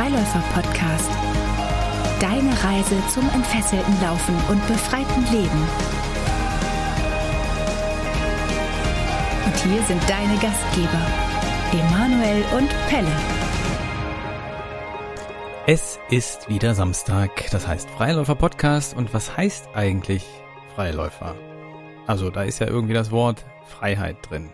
Freiläufer-Podcast. Deine Reise zum entfesselten Laufen und befreiten Leben. Und hier sind deine Gastgeber, Emanuel und Pelle. Es ist wieder Samstag, das heißt Freiläufer-Podcast. Und was heißt eigentlich Freiläufer? Also da ist ja irgendwie das Wort Freiheit drin.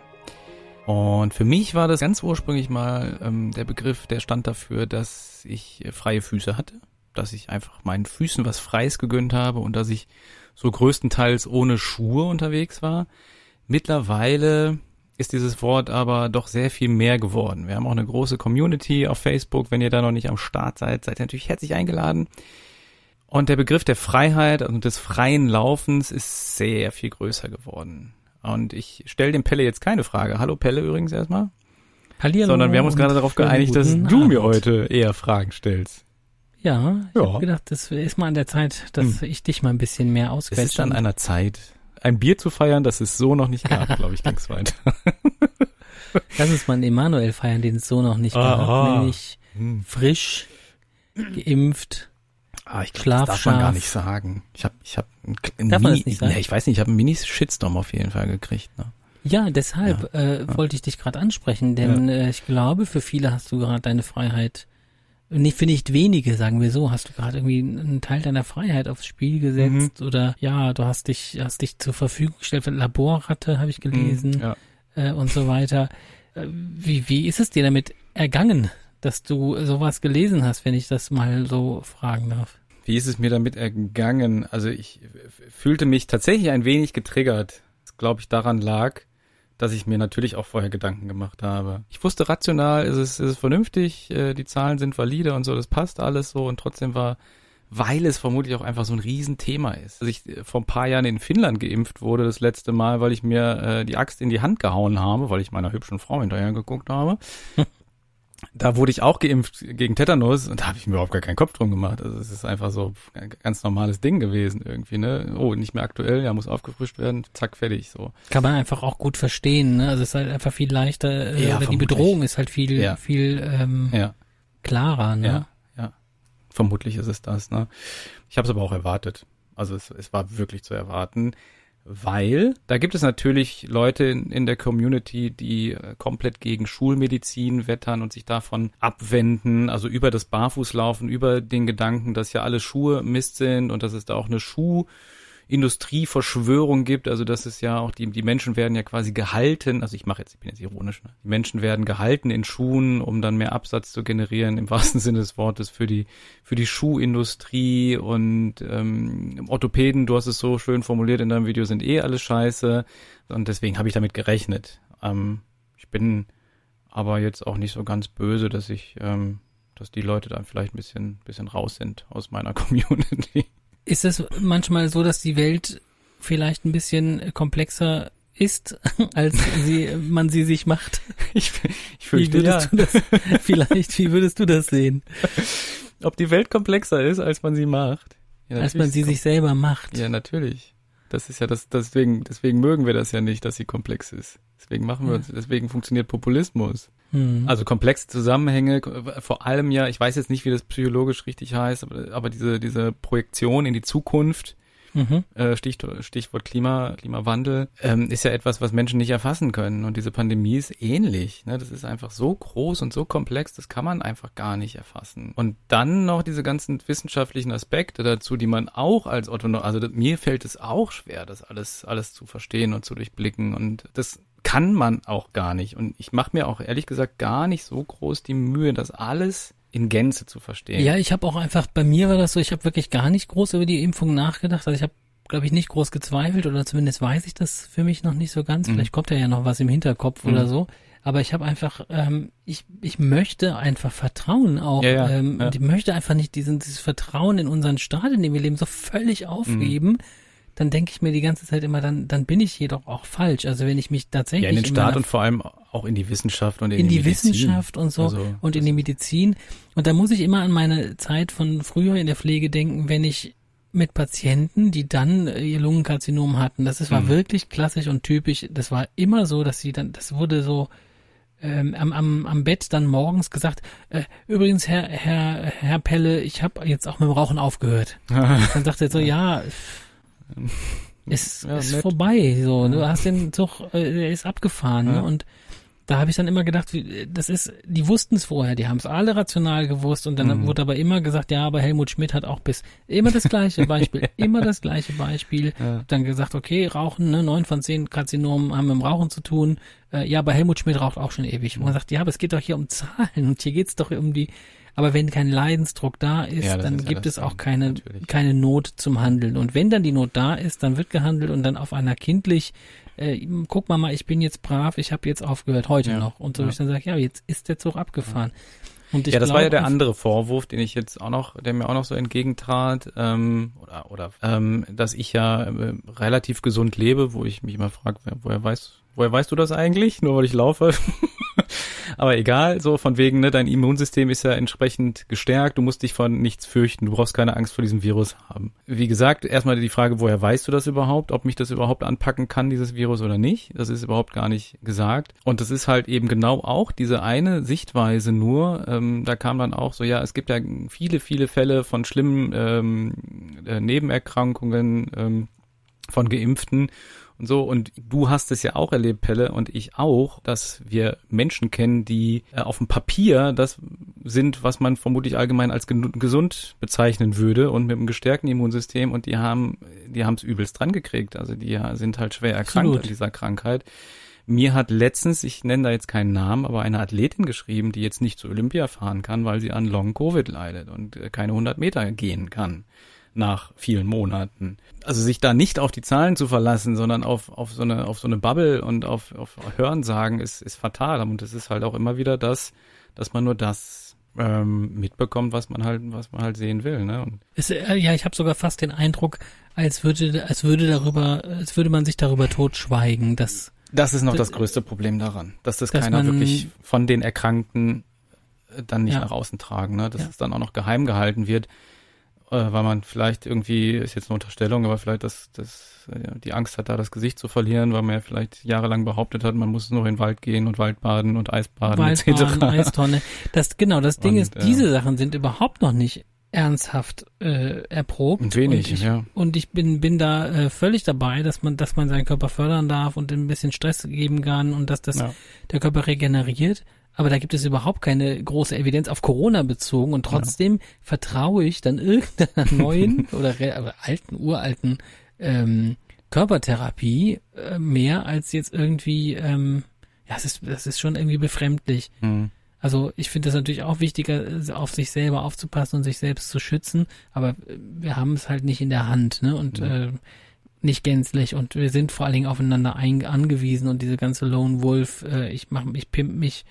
Und für mich war das ganz ursprünglich mal ähm, der Begriff, der stand dafür, dass ich äh, freie Füße hatte, dass ich einfach meinen Füßen was Freies gegönnt habe und dass ich so größtenteils ohne Schuhe unterwegs war. Mittlerweile ist dieses Wort aber doch sehr viel mehr geworden. Wir haben auch eine große Community auf Facebook. Wenn ihr da noch nicht am Start seid, seid ihr natürlich herzlich eingeladen. Und der Begriff der Freiheit und des freien Laufens ist sehr viel größer geworden. Und ich stelle dem Pelle jetzt keine Frage. Hallo Pelle übrigens erstmal. Hallihallo. Sondern wir haben uns gerade darauf geeinigt, dass du Abend. mir heute eher Fragen stellst. Ja, ich Ja. habe gedacht, das ist mal an der Zeit, dass Hm. ich dich mal ein bisschen mehr Es ausquetsche. ist an einer Zeit, ein Bier zu feiern, das es so noch nicht gab, glaube ich, ging's weiter. Lass uns mal einen Emanuel feiern, den es so noch nicht gab. ah. Nämlich Hm. frisch, geimpft. Ah, ich glaube, das darf man gar nicht sagen. Ich habe ich hab Darf man Mini- nicht? Nee, ich weiß nicht, ich habe einen Mini-Shitstorm auf jeden Fall gekriegt. Ne? Ja, deshalb Äh, wollte ich dich gerade ansprechen, denn äh, ich glaube, für viele hast du gerade deine Freiheit, nicht für nicht wenige, sagen wir so, hast du gerade irgendwie einen Teil deiner Freiheit aufs Spiel gesetzt Mhm. oder ja, du hast dich, hast dich zur Verfügung gestellt für Laborratte, habe ich gelesen. Hm, Ja. äh, und so weiter. Äh, Wie, wie ist es dir damit ergangen, dass du sowas gelesen hast, wenn ich das mal so fragen darf? Wie ist es mir damit ergangen? Also ich fühlte mich tatsächlich ein wenig getriggert. Das glaube ich daran lag, dass ich mir natürlich auch vorher Gedanken gemacht habe. Ich wusste rational, ist es, ist es vernünftig, äh, die Zahlen sind valide und so, das passt alles so und trotzdem war, weil es vermutlich auch einfach so ein Riesenthema ist. Als ich äh, vor ein paar Jahren in Finnland geimpft wurde, das letzte Mal, weil ich mir äh, die Axt in die Hand gehauen habe, weil ich meiner hübschen Frau hinterher geguckt habe. Da wurde ich auch geimpft gegen Tetanus und da habe ich mir überhaupt gar keinen Kopf drum gemacht. Also es ist einfach so ein ganz normales Ding gewesen irgendwie, ne? Oh, nicht mehr aktuell, ja, muss aufgefrischt werden, zack, fertig, so. Kann man einfach auch gut verstehen, ne? Also es ist halt einfach viel leichter, äh, Ja, die. Bedrohung ist halt viel, Ja. viel ähm, Ja, klarer, ne? ja, ja. Vermutlich ist es das, ne? Ich habe es aber auch erwartet. Also es, es war wirklich zu erwarten, weil da gibt es natürlich Leute in, in der Community, die äh, komplett gegen Schulmedizin wettern und sich davon abwenden, also über das Barfußlaufen, über den Gedanken, dass ja alle Schuhe Mist sind und dass es da auch eine Schuhindustrieverschwörung gibt, also dass es ja auch die die Menschen werden ja quasi gehalten, also ich mache jetzt, ich bin jetzt ironisch, ne? die Menschen werden gehalten in Schuhen, um dann mehr Absatz zu generieren im wahrsten Sinne des Wortes für die für die Schuhindustrie und ähm, Orthopäden, du hast es so schön formuliert in deinem Video, sind eh alles scheiße und deswegen habe ich damit gerechnet. Ähm, ich bin aber jetzt auch nicht so ganz böse, dass ich ähm, dass die Leute dann vielleicht ein bisschen bisschen raus sind aus meiner Community. Ist es manchmal so, dass die Welt vielleicht ein bisschen komplexer ist, als sie, man sie sich macht? Ich, ich Wie fürchte, ja. würdest du das, vielleicht, wie würdest du das sehen? Ob die Welt komplexer ist, als man sie macht. Ja, Als man sie sich selber macht. Ja, natürlich. Das ist ja das, deswegen, deswegen mögen wir das ja nicht, dass sie komplex ist. Deswegen machen wir Ja. uns, deswegen funktioniert Populismus. Hm. Also komplexe Zusammenhänge, vor allem ja, ich weiß jetzt nicht, wie das psychologisch richtig heißt, aber, aber diese, diese Projektion in die Zukunft, mhm. äh, Stichwort, Stichwort Klima, Klimawandel, ähm, ist ja etwas, was Menschen nicht erfassen können. Und diese Pandemie ist ähnlich. Ne? Das ist einfach so groß und so komplex, das kann man einfach gar nicht erfassen. Und dann noch diese ganzen wissenschaftlichen Aspekte dazu, die man auch als Otto, also das, mir fällt es auch schwer, das alles, alles zu verstehen und zu durchblicken. Und das kann man auch gar nicht. Und ich mache mir auch ehrlich gesagt gar nicht so groß die Mühe, das alles in Gänze zu verstehen. Ja, ich habe auch einfach, bei mir war das so, ich habe wirklich gar nicht groß über die Impfung nachgedacht. Also ich habe, glaube ich, nicht groß gezweifelt oder zumindest weiß ich das für mich noch nicht so ganz. Mhm. Vielleicht kommt da ja noch was im Hinterkopf Mhm. oder so. Aber ich habe einfach, ähm, ich, ich möchte einfach Vertrauen auch. Ja, ja, ähm, ja. und Ich möchte einfach nicht diesen, dieses Vertrauen in unseren Staat, in dem wir leben, so völlig aufgeben. Mhm. Dann denke ich mir die ganze Zeit immer, dann, dann bin ich jedoch auch falsch. Also wenn ich mich tatsächlich Ja, in den Staat und vor allem auch in die Wissenschaft und in, in die Medizin. Wissenschaft und so Also, und in die Medizin. Und da muss ich immer an meine Zeit von früher in der Pflege denken, wenn ich mit Patienten, die dann äh, ihr Lungenkarzinom hatten, das ist, war Mhm. wirklich klassisch und typisch. Das war immer so, dass sie dann, das wurde so ähm, am, am, am Bett dann morgens gesagt, äh, übrigens, Herr, Herr, Herr Pelle, ich habe jetzt auch mit dem Rauchen aufgehört. dann sagt er so, ja, ist, ja, ist vorbei, so, du hast den Zug, äh, der ist abgefahren, ne? und da habe ich dann immer gedacht, das ist, die wussten es vorher, die haben es alle rational gewusst und dann mhm. wurde aber immer gesagt, ja, aber Helmut Schmidt hat auch bis immer das gleiche Beispiel, immer das gleiche Beispiel. Ja. Dann gesagt, okay, Rauchen, ne, neun von zehn Karzinomen haben mit dem Rauchen zu tun. Äh, ja, aber Helmut Schmidt raucht auch schon ewig. Und man sagt, ja, aber es geht doch hier um Zahlen und hier geht's doch um die aber wenn kein Leidensdruck da ist, ja, dann ist gibt es auch keine, keine Not zum Handeln. Und wenn dann die Not da ist, dann wird gehandelt und dann auf einer kindlich, äh, guck mal mal, ich bin jetzt brav, ich habe jetzt aufgehört, heute ja. noch. Und so ja. ich dann sage, ja, jetzt ist der Zug abgefahren. Und ich ja, das glaub, war ja der andere Vorwurf, den ich jetzt auch noch, der mir auch noch so entgegentrat, ähm, oder, oder ähm, dass ich ja äh, relativ gesund lebe, wo ich mich immer frage, woher weiß, woher weißt du das eigentlich? Nur weil ich laufe? Aber egal, so von wegen, ne, dein Immunsystem ist ja entsprechend gestärkt, du musst dich von nichts fürchten, du brauchst keine Angst vor diesem Virus haben. Wie gesagt, erstmal die Frage, woher weißt du das überhaupt, ob mich das überhaupt anpacken kann, dieses Virus oder nicht? Das ist überhaupt gar nicht gesagt. Und das ist halt eben genau auch diese eine Sichtweise nur, ähm, da kam dann auch so, ja, es gibt ja viele, viele Fälle von schlimmen ähm, äh, Nebenerkrankungen ähm, von Geimpften und so. Und du hast es ja auch erlebt, Pelle, und ich auch, dass wir Menschen kennen, die äh, auf dem Papier das sind, was man vermutlich allgemein als gesund bezeichnen würde und mit einem gestärkten Immunsystem und die haben, die haben es übelst dran gekriegt. Also die sind halt schwer erkrankt Absolut. an dieser Krankheit. Mir hat letztens, ich nenne da jetzt keinen Namen, aber eine Athletin geschrieben, die jetzt nicht zu Olympia fahren kann, weil sie an Long Covid leidet und äh, keine 100 Meter gehen kann nach vielen Monaten. Also sich da nicht auf die Zahlen zu verlassen, sondern auf, auf so eine, auf so eine Bubble und auf, auf Hörensagen ist, ist fatal. Und es ist halt auch immer wieder das, dass man nur das ähm, mitbekommt, was man halt, was man halt sehen will. Ne? Und es, äh, ja, ich habe sogar fast den Eindruck, als würde, als würde darüber, als würde man sich darüber totschweigen, dass das ist noch das größte Problem daran, dass das dass keiner wirklich von den Erkrankten äh, dann nicht ja. nach außen tragen, ne? dass ja. es dann auch noch geheim gehalten wird weil man vielleicht irgendwie, ist jetzt eine Unterstellung, aber vielleicht das, das, ja, die Angst hat, da das Gesicht zu verlieren, weil man ja vielleicht jahrelang behauptet hat, man muss nur in den Wald gehen und Waldbaden und Eisbaden Waldbaden, etc. Eistonne. Das, genau, das Ding und, ist, diese Sachen sind überhaupt noch nicht ernsthaft äh, erprobt. Wenig, und ich, ja. Und ich bin bin da äh, völlig dabei, dass man dass man seinen Körper fördern darf und ein bisschen Stress geben kann und dass das ja. der Körper regeneriert. Aber da gibt es überhaupt keine große Evidenz auf Corona bezogen und trotzdem ja. vertraue ich dann irgendeiner neuen oder alten, uralten ähm, Körpertherapie äh, mehr als jetzt irgendwie, ähm, ja, es ist, das ist schon irgendwie befremdlich. Mhm. Also ich finde das natürlich auch wichtiger, auf sich selber aufzupassen und sich selbst zu schützen, aber wir haben es halt nicht in der Hand, ne? Und mhm. äh, nicht gänzlich und wir sind vor allen Dingen aufeinander ein, angewiesen und diese ganze Lone Wolf, äh, ich mach ich pimp mich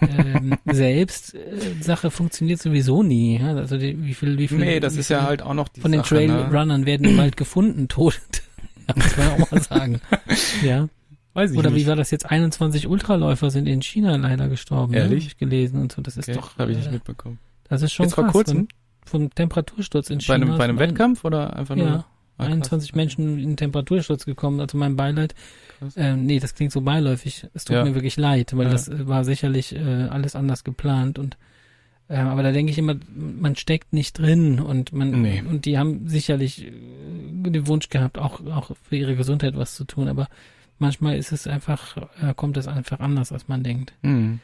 ähm, selbst äh, Sache funktioniert sowieso nie. Ja? Also die, wie viel, wie viel Nee, das ist ja halt auch noch die Von den Trailrunnern ne? werden im Wald gefunden, tot. das kann man auch mal sagen. ja. Weiß ich Oder nicht. wie war das jetzt? 21 Ultraläufer sind in China leider gestorben. Ne? Ehrlich? Ne? Ich gelesen und so. Das okay, ist doch. Habe ich nicht äh, mitbekommen. Das ist schon jetzt krass. Vor kurzem? Vom Temperatursturz in China. Bei einem, bei einem Wettkampf oder einfach nur? Ja. Ah, 21 Menschen in Temperatursturz gekommen, also mein Beileid. Ähm, nee, das klingt so beiläufig. Es tut ja. mir wirklich leid, weil ja. das äh, war sicherlich äh, alles anders geplant und äh, aber da denke ich immer, man steckt nicht drin und man nee. und die haben sicherlich äh, den Wunsch gehabt, auch auch für ihre Gesundheit was zu tun, aber manchmal ist es einfach, äh, kommt es einfach anders, als man denkt. Mhm.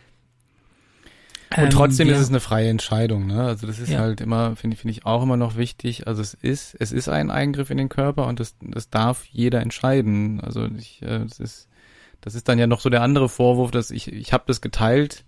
Und trotzdem ähm, ja. ist es eine freie Entscheidung, ne? Also das ist ja. halt immer, finde ich, finde ich auch immer noch wichtig. Also es ist, es ist ein Eingriff in den Körper und das, das darf jeder entscheiden. Also ich, äh, das ist, das ist dann ja noch so der andere Vorwurf, dass ich, ich habe das geteilt,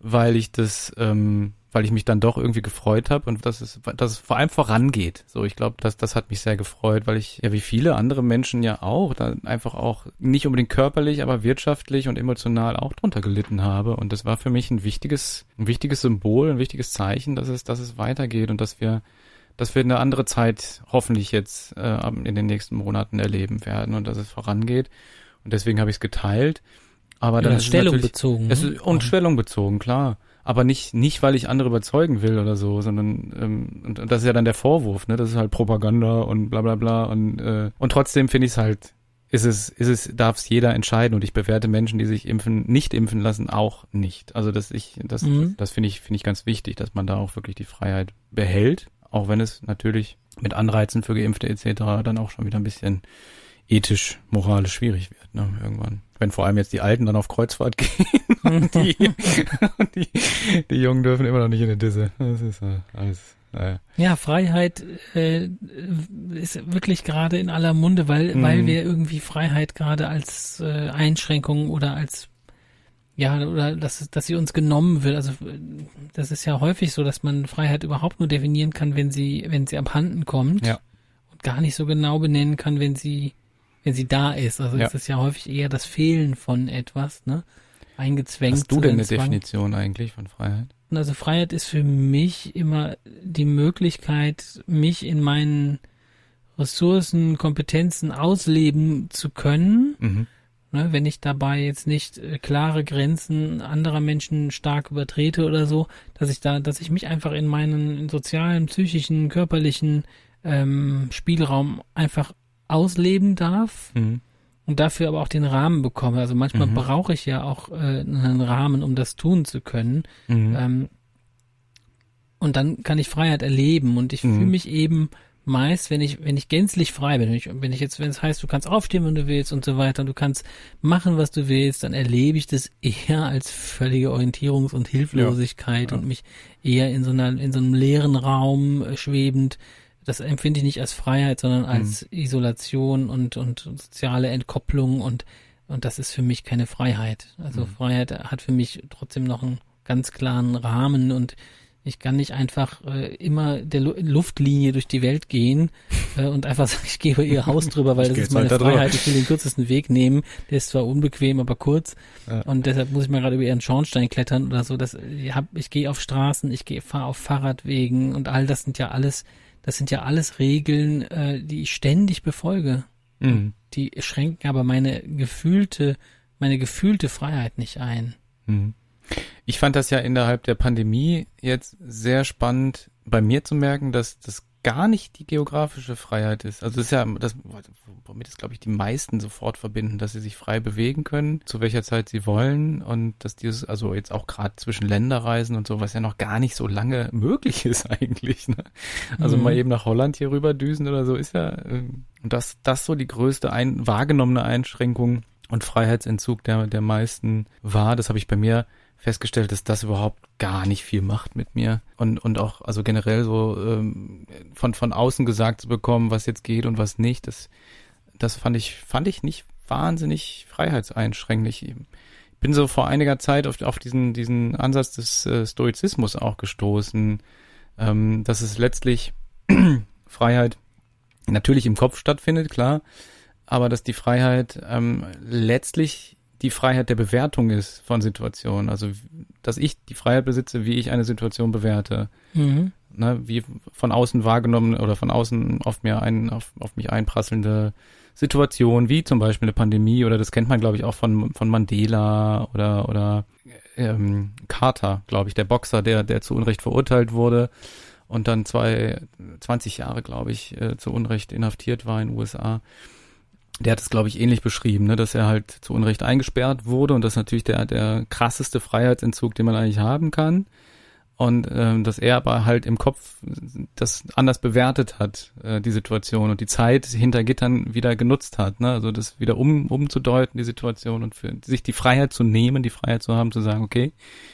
weil ich das ähm, weil ich mich dann doch irgendwie gefreut habe und dass es, dass es vor allem vorangeht. So, ich glaube, das, das hat mich sehr gefreut, weil ich ja wie viele andere Menschen ja auch, da einfach auch nicht unbedingt körperlich, aber wirtschaftlich und emotional auch drunter gelitten habe. Und das war für mich ein wichtiges, ein wichtiges Symbol, ein wichtiges Zeichen, dass es, dass es weitergeht und dass wir, dass wir eine andere Zeit hoffentlich jetzt äh, in den nächsten Monaten erleben werden und dass es vorangeht. Und deswegen habe ich es geteilt. Aber dann ja, ist Stellung bezogen. Es ist, und Stellung bezogen, klar aber nicht nicht weil ich andere überzeugen will oder so, sondern ähm, und, und das ist ja dann der Vorwurf, ne? Das ist halt Propaganda und bla bla bla und äh, und trotzdem finde ich es halt ist es, ist es, darf es jeder entscheiden und ich bewerte Menschen, die sich impfen, nicht impfen lassen, auch nicht. Also dass ich, das, mhm. das finde ich, finde ich ganz wichtig, dass man da auch wirklich die Freiheit behält, auch wenn es natürlich mit Anreizen für Geimpfte etc. dann auch schon wieder ein bisschen ethisch, moralisch schwierig wird, ne, irgendwann. Wenn vor allem jetzt die Alten dann auf Kreuzfahrt gehen und die, und die, die Jungen dürfen immer noch nicht in die Disse. Das ist äh, alles naja. Ja, Freiheit äh, ist wirklich gerade in aller Munde, weil, mhm. weil wir irgendwie Freiheit gerade als äh, Einschränkung oder als ja, oder dass, dass sie uns genommen wird. Also das ist ja häufig so, dass man Freiheit überhaupt nur definieren kann, wenn sie, wenn sie abhanden kommt ja. und gar nicht so genau benennen kann, wenn sie, wenn sie da ist. Also ja. es ist ja häufig eher das Fehlen von etwas, ne? Eingezwängt. Hast du denn eine Definition eigentlich von Freiheit? Also Freiheit ist für mich immer die Möglichkeit, mich in meinen Ressourcen, Kompetenzen ausleben zu können. Mhm. Ne, wenn ich dabei jetzt nicht äh, klare Grenzen anderer Menschen stark übertrete oder so, dass ich da, dass ich mich einfach in meinen sozialen, psychischen, körperlichen ähm, Spielraum einfach ausleben darf. Mhm und dafür aber auch den Rahmen bekomme. Also manchmal mhm. brauche ich ja auch äh, einen Rahmen, um das tun zu können. Mhm. Ähm, und dann kann ich Freiheit erleben und ich mhm. fühle mich eben meist, wenn ich, wenn ich gänzlich frei bin, wenn ich, wenn ich jetzt, wenn es heißt, du kannst aufstehen, wenn du willst und so weiter, und du kannst machen, was du willst, dann erlebe ich das eher als völlige Orientierungs- und Hilflosigkeit ja. Ja. und mich eher in so einer, in so einem leeren Raum äh, schwebend das empfinde ich nicht als Freiheit, sondern als mhm. Isolation und, und soziale Entkopplung und, und das ist für mich keine Freiheit. Also mhm. Freiheit hat für mich trotzdem noch einen ganz klaren Rahmen und ich kann nicht einfach äh, immer der Lu Luftlinie durch die Welt gehen äh, und einfach sagen, ich gehe über ihr Haus drüber, weil das ist meine halt Freiheit. Ich will den kürzesten Weg nehmen. Der ist zwar unbequem, aber kurz. Ja. Und deshalb muss ich mal gerade über ihren Schornstein klettern oder so. Das, ich, hab, ich gehe auf Straßen, ich gehe fahre auf Fahrradwegen und all das sind ja alles das sind ja alles Regeln, äh, die ich ständig befolge. Mhm. Die schränken aber meine gefühlte, meine gefühlte Freiheit nicht ein. Mhm. Ich fand das ja innerhalb der Pandemie jetzt sehr spannend bei mir zu merken, dass das gar nicht die geografische Freiheit ist. Also das ist ja das, womit es glaube ich die meisten sofort verbinden, dass sie sich frei bewegen können, zu welcher Zeit sie wollen und dass dieses, also jetzt auch gerade zwischen Länderreisen und so, was ja noch gar nicht so lange möglich ist eigentlich. Ne? Also mhm. mal eben nach Holland hier rüber düsen oder so ist ja, und das, das so die größte ein, wahrgenommene Einschränkung und Freiheitsentzug der, der meisten war. Das habe ich bei mir festgestellt, dass das überhaupt gar nicht viel macht mit mir und und auch also generell so ähm, von von außen gesagt zu bekommen, was jetzt geht und was nicht, das das fand ich fand ich nicht wahnsinnig freiheitseinschränkend. Ich bin so vor einiger Zeit auf, auf diesen diesen Ansatz des äh, Stoizismus auch gestoßen, ähm, dass es letztlich Freiheit natürlich im Kopf stattfindet, klar, aber dass die Freiheit ähm, letztlich die Freiheit der Bewertung ist von Situationen. Also, dass ich die Freiheit besitze, wie ich eine Situation bewerte. Mhm. Ne, wie von außen wahrgenommen oder von außen auf mir ein, auf, auf mich einprasselnde Situationen, wie zum Beispiel eine Pandemie oder das kennt man, glaube ich, auch von, von Mandela oder, oder ähm, Carter, glaube ich, der Boxer, der, der zu Unrecht verurteilt wurde und dann zwei, 20 Jahre, glaube ich, äh, zu Unrecht inhaftiert war in den USA der hat es, glaube ich, ähnlich beschrieben, ne, dass er halt zu Unrecht eingesperrt wurde und das ist natürlich der, der krasseste Freiheitsentzug, den man eigentlich haben kann. Und ähm, dass er aber halt im Kopf das anders bewertet hat, äh, die Situation und die Zeit hinter Gittern wieder genutzt hat, ne? Also das wieder um, umzudeuten, die Situation und für sich die Freiheit zu nehmen, die Freiheit zu haben, zu sagen, okay,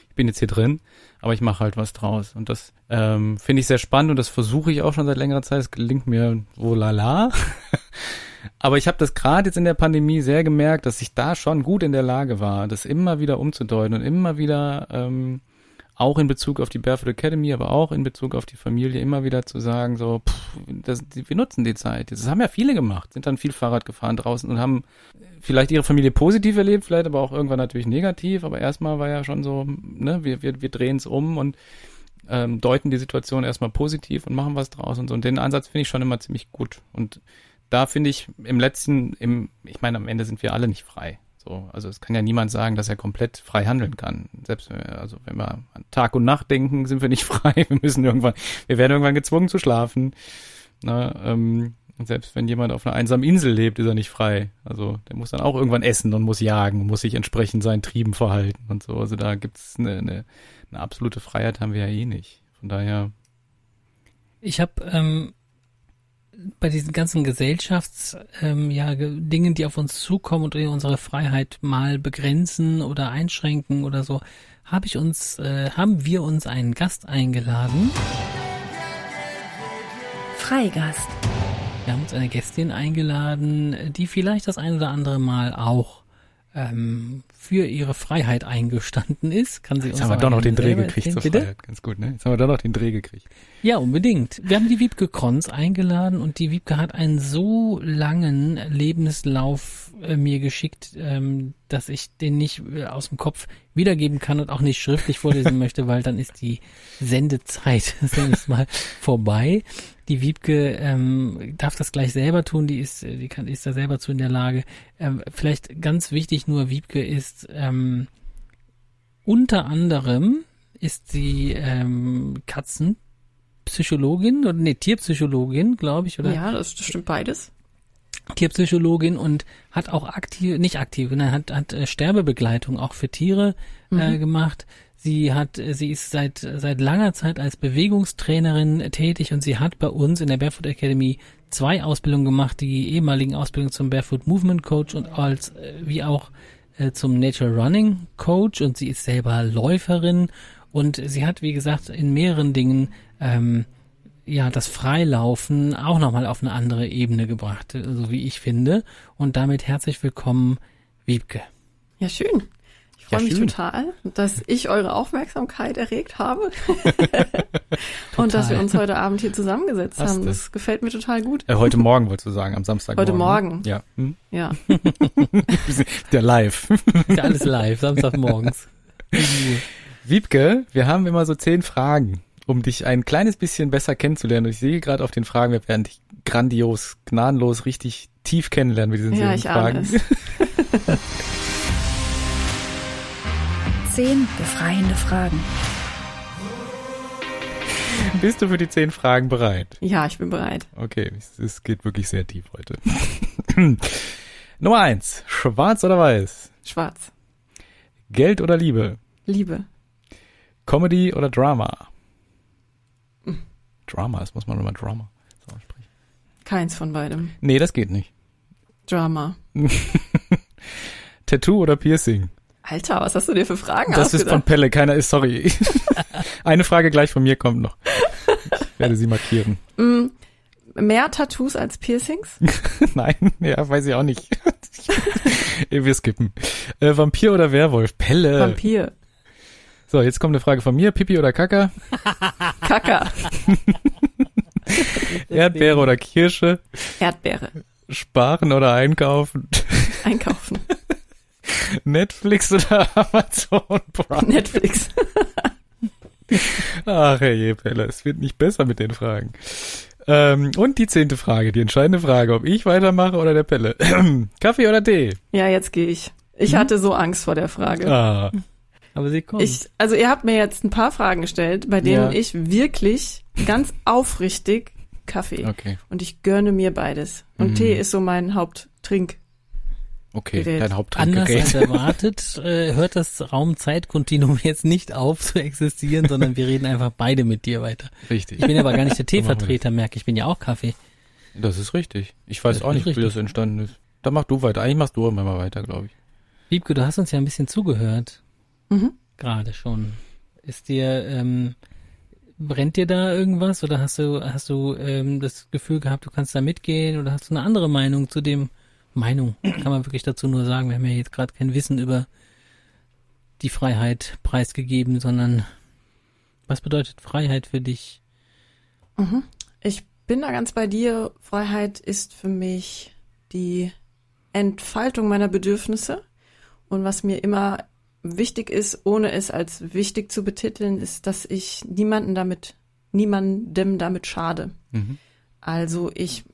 ich bin jetzt hier drin, aber ich mache halt was draus. Und das ähm, finde ich sehr spannend und das versuche ich auch schon seit längerer Zeit. Es gelingt mir wohl lala. Aber ich habe das gerade jetzt in der Pandemie sehr gemerkt, dass ich da schon gut in der Lage war, das immer wieder umzudeuten und immer wieder ähm, auch in Bezug auf die Barefoot Academy, aber auch in Bezug auf die Familie immer wieder zu sagen, so, pff, das, wir nutzen die Zeit. Das haben ja viele gemacht, sind dann viel Fahrrad gefahren draußen und haben vielleicht ihre Familie positiv erlebt, vielleicht aber auch irgendwann natürlich negativ, aber erstmal war ja schon so, ne, wir, wir, wir drehen es um und ähm, deuten die Situation erstmal positiv und machen was draus und so. Und den Ansatz finde ich schon immer ziemlich gut. Und da finde ich im letzten, im, ich meine, am Ende sind wir alle nicht frei. So, also es kann ja niemand sagen, dass er komplett frei handeln kann. Selbst wenn wir, also wenn wir an Tag und Nacht denken, sind wir nicht frei. Wir müssen irgendwann, wir werden irgendwann gezwungen zu schlafen. Na, ähm, selbst wenn jemand auf einer einsamen Insel lebt, ist er nicht frei. Also der muss dann auch irgendwann essen und muss jagen, muss sich entsprechend seinen Trieben verhalten und so. Also da gibt's eine, eine, eine absolute Freiheit haben wir ja eh nicht. Von daher. Ich habe ähm, bei diesen ganzen Gesellschafts ähm, ja, Dingen, die auf uns zukommen und unsere Freiheit mal begrenzen oder einschränken oder so, habe ich uns, äh, haben wir uns einen Gast eingeladen. Freigast. Wir haben uns eine Gästin eingeladen, die vielleicht das ein oder andere Mal auch ähm, für ihre Freiheit eingestanden ist. Kann sie Jetzt uns haben wir doch noch den Dreh gekriegt erzählen, zur? Freiheit. Ganz gut, ne? Jetzt haben wir doch noch den Dreh gekriegt. Ja, unbedingt. Wir haben die Wiebke Kronz eingeladen und die Wiebke hat einen so langen Lebenslauf äh, mir geschickt, ähm, dass ich den nicht äh, aus dem Kopf wiedergeben kann und auch nicht schriftlich vorlesen möchte, weil dann ist die Sendezeit zumindest mal vorbei. Die Wiebke ähm, darf das gleich selber tun, die ist, äh, die kann, ist da selber zu in der Lage. Ähm, vielleicht ganz wichtig nur, Wiebke ist ähm, unter anderem ist sie ähm, Katzenpsychologin oder nee, Tierpsychologin, glaube ich, oder Ja, das stimmt beides. Tierpsychologin und hat auch aktiv, nicht aktiv, nein, hat, hat äh, Sterbebegleitung auch für Tiere äh, gemacht. Sie hat, äh, sie ist seit seit langer Zeit als Bewegungstrainerin tätig und sie hat bei uns in der Barefoot Academy zwei Ausbildungen gemacht, die ehemaligen Ausbildungen zum Barefoot Movement Coach und als äh, wie auch äh, zum Nature Running Coach und sie ist selber Läuferin und sie hat, wie gesagt, in mehreren Dingen ähm, ja das Freilaufen auch nochmal auf eine andere Ebene gebracht, so wie ich finde. Und damit herzlich willkommen, Wiebke. Ja, schön. Ich freue Ja, mich total, dass ich eure Aufmerksamkeit erregt habe und dass wir uns heute Abend hier zusammengesetzt Hast haben. du. Das gefällt mir total gut. Äh, heute Morgen wolltest du sagen, am Samstag. Heute Morgen. Ja. Hm? Ja. Der live. Ist ja alles live, Samstagmorgens. Wiebke, wir haben immer so zehn Fragen, um dich ein kleines bisschen besser kennenzulernen. Und ich sehe gerade auf den Fragen, wir werden dich grandios, gnadenlos, richtig tief kennenlernen mit diesen Ja, zehn ich ahne Fragen. Zehn befreiende Fragen. Bist du für die zehn Fragen bereit? Ja, ich bin bereit. Okay, es, es geht wirklich sehr tief heute. Nummer eins, schwarz oder weiß? Schwarz. Geld oder Liebe? Liebe. Comedy oder Drama? Hm. Drama, das muss man immer Drama so aussprechen. Keins von beidem. Nee, das geht nicht. Drama. Tattoo oder Piercing? Alter, was hast du dir für Fragen Das ist von ausgedacht? Pelle, keiner ist, sorry. Eine Frage gleich von mir kommt noch. Ich werde sie markieren. Mm, Mehr Tattoos als Piercings? Nein, ja, weiß ich auch nicht. Wir skippen. Äh, Vampir oder Werwolf? Pelle. Vampir. So, jetzt kommt eine Frage von mir. Pipi oder Kaka? Kacker. Erdbeere oder Kirsche? Erdbeere. Sparen oder einkaufen? Einkaufen. Netflix oder Amazon Prime? Netflix. Ach herrje, Pelle, es wird nicht besser mit den Fragen. Ähm, und die zehnte Frage, die entscheidende Frage, ob ich weitermache oder der Pelle. Kaffee oder Tee? Ja, jetzt gehe ich. Ich hatte so Angst vor der Frage. Ah, Aber sie kommt. Ich, also ihr habt mir jetzt ein paar Fragen gestellt, bei denen Ja. ich wirklich ganz aufrichtig Kaffee. okay, Und ich gönne mir beides. Und Mhm. Tee ist so mein Haupttrink. Okay, Gerät. dein Anders Haupttrinkgerät. als erwartet äh, hört das Raum-Zeit-Kontinuum jetzt nicht auf zu existieren, sondern wir reden einfach beide mit dir weiter. Richtig. Ich bin aber gar nicht der Teevertreter, merke ich. bin ja auch Kaffee. Das ist richtig. Ich weiß Das auch nicht, wie richtig. das entstanden ist. Dann mach du weiter. Eigentlich machst du immer mal weiter, glaube ich. Wiebke, du hast uns ja ein bisschen zugehört. Mhm. Gerade schon. Ist dir, ähm, brennt dir da irgendwas oder hast du, hast du ähm, das Gefühl gehabt, du kannst da mitgehen oder hast du eine andere Meinung zu dem Meinung? Kann man wirklich dazu nur sagen, wir haben ja jetzt gerade kein Wissen über die Freiheit preisgegeben, sondern was bedeutet Freiheit für dich? Mhm. Ich bin da ganz bei dir. Freiheit ist für mich die Entfaltung meiner Bedürfnisse. Und was mir immer wichtig ist, ohne es als wichtig zu betiteln, ist, dass ich niemanden damit, niemandem damit schade. Mhm. Also ich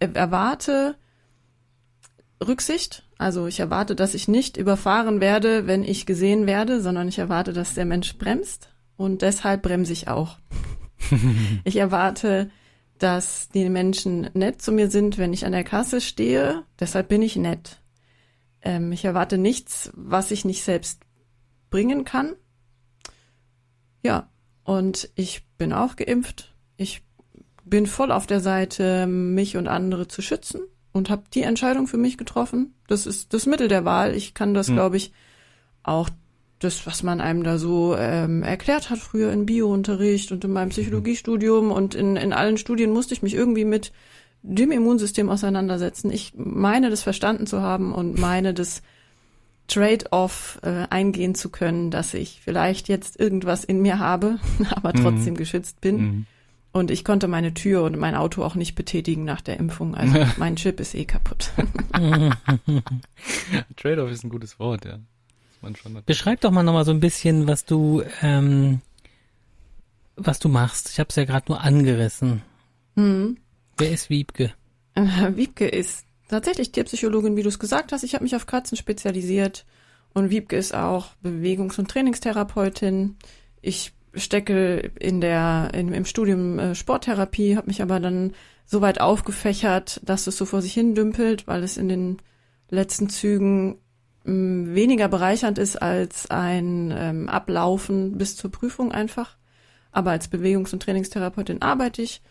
erwarte Rücksicht. Also ich erwarte, dass ich nicht überfahren werde, wenn ich gesehen werde, sondern ich erwarte, dass der Mensch bremst und deshalb bremse ich auch. ich erwarte dass die Menschen nett zu mir sind, wenn ich an der Kasse stehe. Deshalb bin ich nett. Ähm, ich erwarte nichts, was ich nicht selbst bringen kann. Ja, und ich bin auch geimpft. Ich bin voll auf der Seite, mich und andere zu schützen und habe die Entscheidung für mich getroffen. Das ist das Mittel der Wahl. Ich kann das, hm. glaube ich, auch das, was man einem da so ähm, erklärt hat früher in Biounterricht und in meinem Psychologiestudium und in, in allen Studien musste ich mich irgendwie mit dem Immunsystem auseinandersetzen. Ich meine, das verstanden zu haben und meine, das Trade-off äh, eingehen zu können, dass ich vielleicht jetzt irgendwas in mir habe, aber mhm. trotzdem mhm. geschützt bin. Mhm. Und ich konnte meine Tür und mein Auto auch nicht betätigen nach der Impfung. Also mein Chip ist eh kaputt. Trade-off ist ein gutes Wort, ja. Beschreib doch mal nochmal so ein bisschen, was du, ähm, was du machst. Ich habe es ja gerade nur angerissen. Mhm. Wer ist Wiebke? Äh, Wiebke ist tatsächlich Tierpsychologin, wie du es gesagt hast. Ich habe mich auf Katzen spezialisiert und Wiebke ist auch Bewegungs- und Trainingstherapeutin. Ich stecke in der in, im Studium äh, Sporttherapie, habe mich aber dann so weit aufgefächert, dass es so vor sich hin dümpelt, weil es in den letzten Zügen mh, weniger bereichernd ist als ein ähm, Ablaufen bis zur Prüfung einfach. Aber als Bewegungs- und Trainingstherapeutin arbeite ich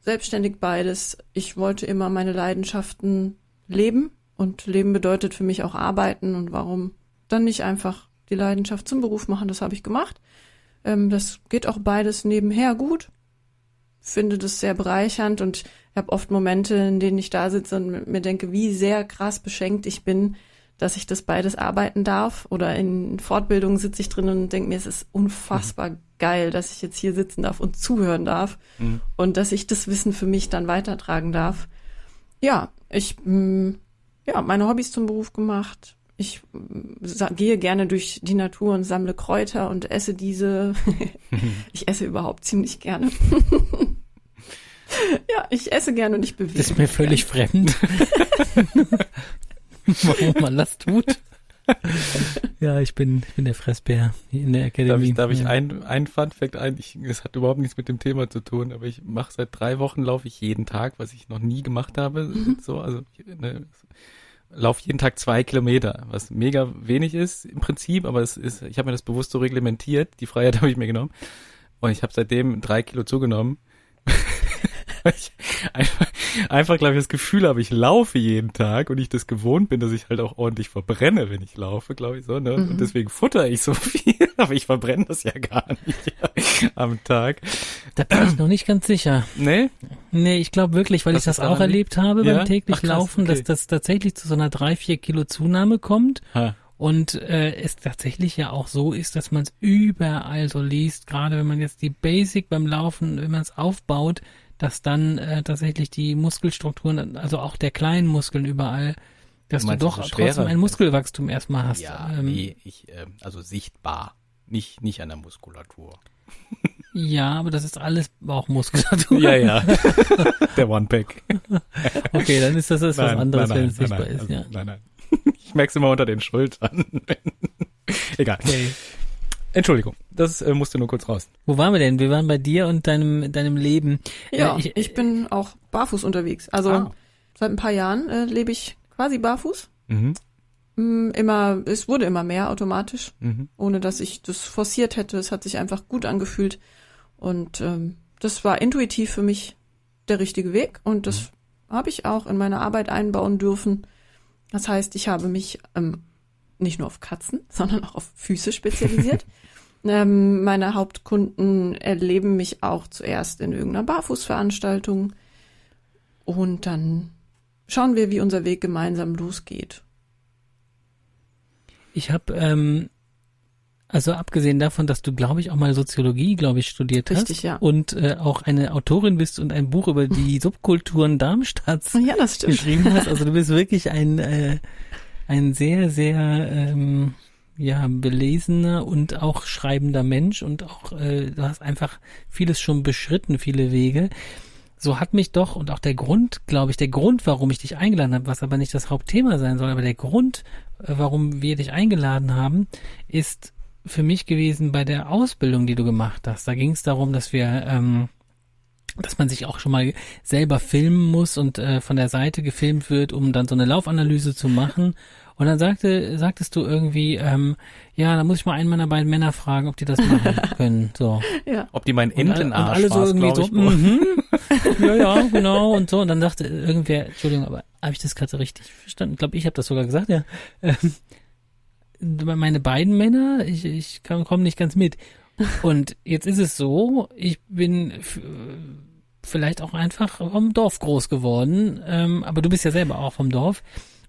selbstständig beides. Ich wollte immer meine Leidenschaften leben und Leben bedeutet für mich auch arbeiten und warum dann nicht einfach die Leidenschaft zum Beruf machen, das habe ich gemacht. Ähm, das geht auch beides nebenher gut. Finde das sehr bereichernd und habe oft Momente, in denen ich da sitze und mir denke, wie sehr krass beschenkt ich bin, dass ich das beides arbeiten darf. Oder in Fortbildungen sitze ich drin und denke mir, es ist unfassbar mhm. geil, dass ich jetzt hier sitzen darf und zuhören darf mhm. und dass ich das Wissen für mich dann weitertragen darf. Ja, ich mh, mm, ja meine Hobbys zum Beruf gemacht. Ich mm, gehe gerne durch die Natur und sammle Kräuter und esse diese. ich esse überhaupt ziemlich gerne. ja, ich esse gerne und ich bewege. Das ist mir völlig gern. fremd. warum man das tut. ja, ich bin, ich bin der Fressbär in der Akademie. Darf ich, darf ich ein, ein Fun Fact ein? Ich, es hat überhaupt nichts mit dem Thema zu tun, aber ich mache seit drei Wochen laufe ich jeden Tag, was ich noch nie gemacht habe. Mhm. So, also ne, laufe jeden Tag zwei Kilometer, was mega wenig ist im Prinzip, aber es ist, ich habe mir das bewusst so reglementiert. Die Freiheit habe ich mir genommen und ich habe seitdem drei Kilo zugenommen. ich einfach, einfach glaube ich, das Gefühl habe, ich laufe jeden Tag und ich das gewohnt bin, dass ich halt auch ordentlich verbrenne, wenn ich laufe, glaube ich so. Ne? Mhm. Und deswegen futter ich so viel, aber ich verbrenne das ja gar nicht am Tag. Da bin ich noch nicht ganz sicher. Nee? Nee, ich glaube wirklich, weil das ich das auch erlebt habe ja? beim täglich Ach, krass, Laufen, okay. dass das tatsächlich zu so einer drei, vier Kilo Zunahme kommt. Ha. Und äh, es tatsächlich ja auch so ist, dass man es überall so liest, gerade wenn man jetzt die Basic beim Laufen, wenn man es aufbaut, dass dann äh, tatsächlich die Muskelstrukturen, also auch der kleinen Muskeln überall, dass du, doch so trotzdem ein Muskelwachstum erstmal hast. Ja, ähm, nee, ich, äh, also sichtbar, nicht, nicht an der Muskulatur. Ja, aber das ist alles Bauchmuskulatur. Ja, ja. Der One-Pack. okay, dann ist das, das nein, was anderes, nein, nein, wenn es sichtbar ist. Also, ja. Nein, nein. Ich merke es immer unter den Schultern. Egal. Okay. Entschuldigung, das äh, musste nur kurz raus. Wo waren wir denn? Wir waren bei dir und deinem deinem Leben. Ja, äh, ich, ich, bin auch barfuß unterwegs. Also ah. seit ein paar Jahren äh, lebe ich quasi barfuß. Mhm. Mm, immer, es wurde immer mehr automatisch, mhm. ohne dass ich das forciert hätte. Es hat sich einfach gut angefühlt und ähm, das war intuitiv für mich der richtige Weg und das mhm. habe ich auch in meine Arbeit einbauen dürfen. Das heißt, ich habe mich ähm, nicht nur auf Katzen, sondern auch auf Füße spezialisiert. ähm, meine Hauptkunden erleben mich auch zuerst in irgendeiner Barfußveranstaltung und dann schauen wir, wie unser Weg gemeinsam losgeht. Ich habe ähm, also abgesehen davon, dass du, glaube ich, auch mal Soziologie, glaube ich, studiert Richtig, hast ja. und äh, auch eine Autorin bist und ein Buch über die Subkulturen Darmstadts ja, das geschrieben hast. Also du bist wirklich ein äh, ein sehr, sehr ähm, ja, belesener und auch schreibender Mensch und auch, äh, du hast einfach vieles schon beschritten, viele Wege. So hat mich doch, und auch der Grund, glaube ich, der Grund, warum ich dich eingeladen habe, was aber nicht das Hauptthema sein soll, aber der Grund, äh, warum wir dich eingeladen haben, ist für mich gewesen bei der Ausbildung, die du gemacht hast. Da ging es darum, dass wir ähm, dass man sich auch schon mal selber filmen muss und äh, von der Seite gefilmt wird, um dann so eine Laufanalyse zu machen. Und dann sagte, sagtest du irgendwie, ähm, ja, da muss ich mal einen meiner beiden Männer fragen, ob die das machen können. So. Ja. Ob die meinen Und, alle- Entenarsch und alle so irgendwie so, ich, mhm. ja, ja, genau und so. Und dann sagte irgendwer, Entschuldigung, aber habe ich das gerade richtig verstanden? Ich glaube, ich habe das sogar gesagt, ja. Ähm, meine beiden Männer, ich, ich komme nicht ganz mit. Und jetzt ist es so, ich bin vielleicht auch einfach vom Dorf groß geworden, ähm, aber du bist ja selber auch vom Dorf.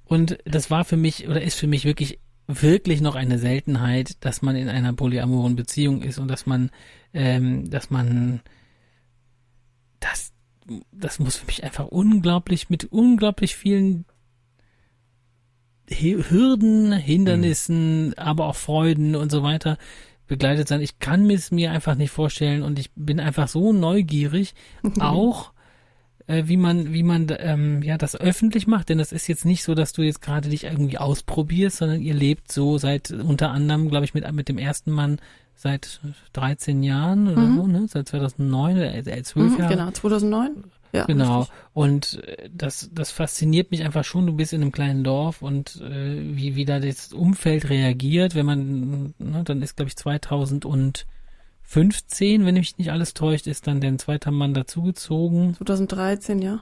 Und das war für mich oder ist für mich wirklich wirklich noch eine Seltenheit, dass man in einer polyamoren Beziehung ist und dass man, ähm, dass man das, das muss für mich einfach unglaublich mit unglaublich vielen Hürden, Hindernissen, aber auch Freuden und so weiter begleitet sein. Ich kann es mir einfach nicht vorstellen und ich bin einfach so neugierig, auch äh, wie man, wie man ähm, ja das öffentlich macht, denn das ist jetzt nicht so, dass du jetzt gerade dich irgendwie ausprobierst, sondern ihr lebt so seit unter anderem, glaube ich, mit mit dem ersten Mann seit 13 Jahren oder Mhm. so, ne? Seit 2009 oder äh, 12 Mhm, Jahre. genau, 2009. Ja, Genau. richtig. Und äh, das, das fasziniert mich einfach schon. Du bist in einem kleinen Dorf und äh, wie, wie da das Umfeld reagiert, wenn man, ne, dann ist, glaube ich, 2015, wenn mich nicht alles täuscht, ist dann der zweite Mann dazugezogen. 2013, ja.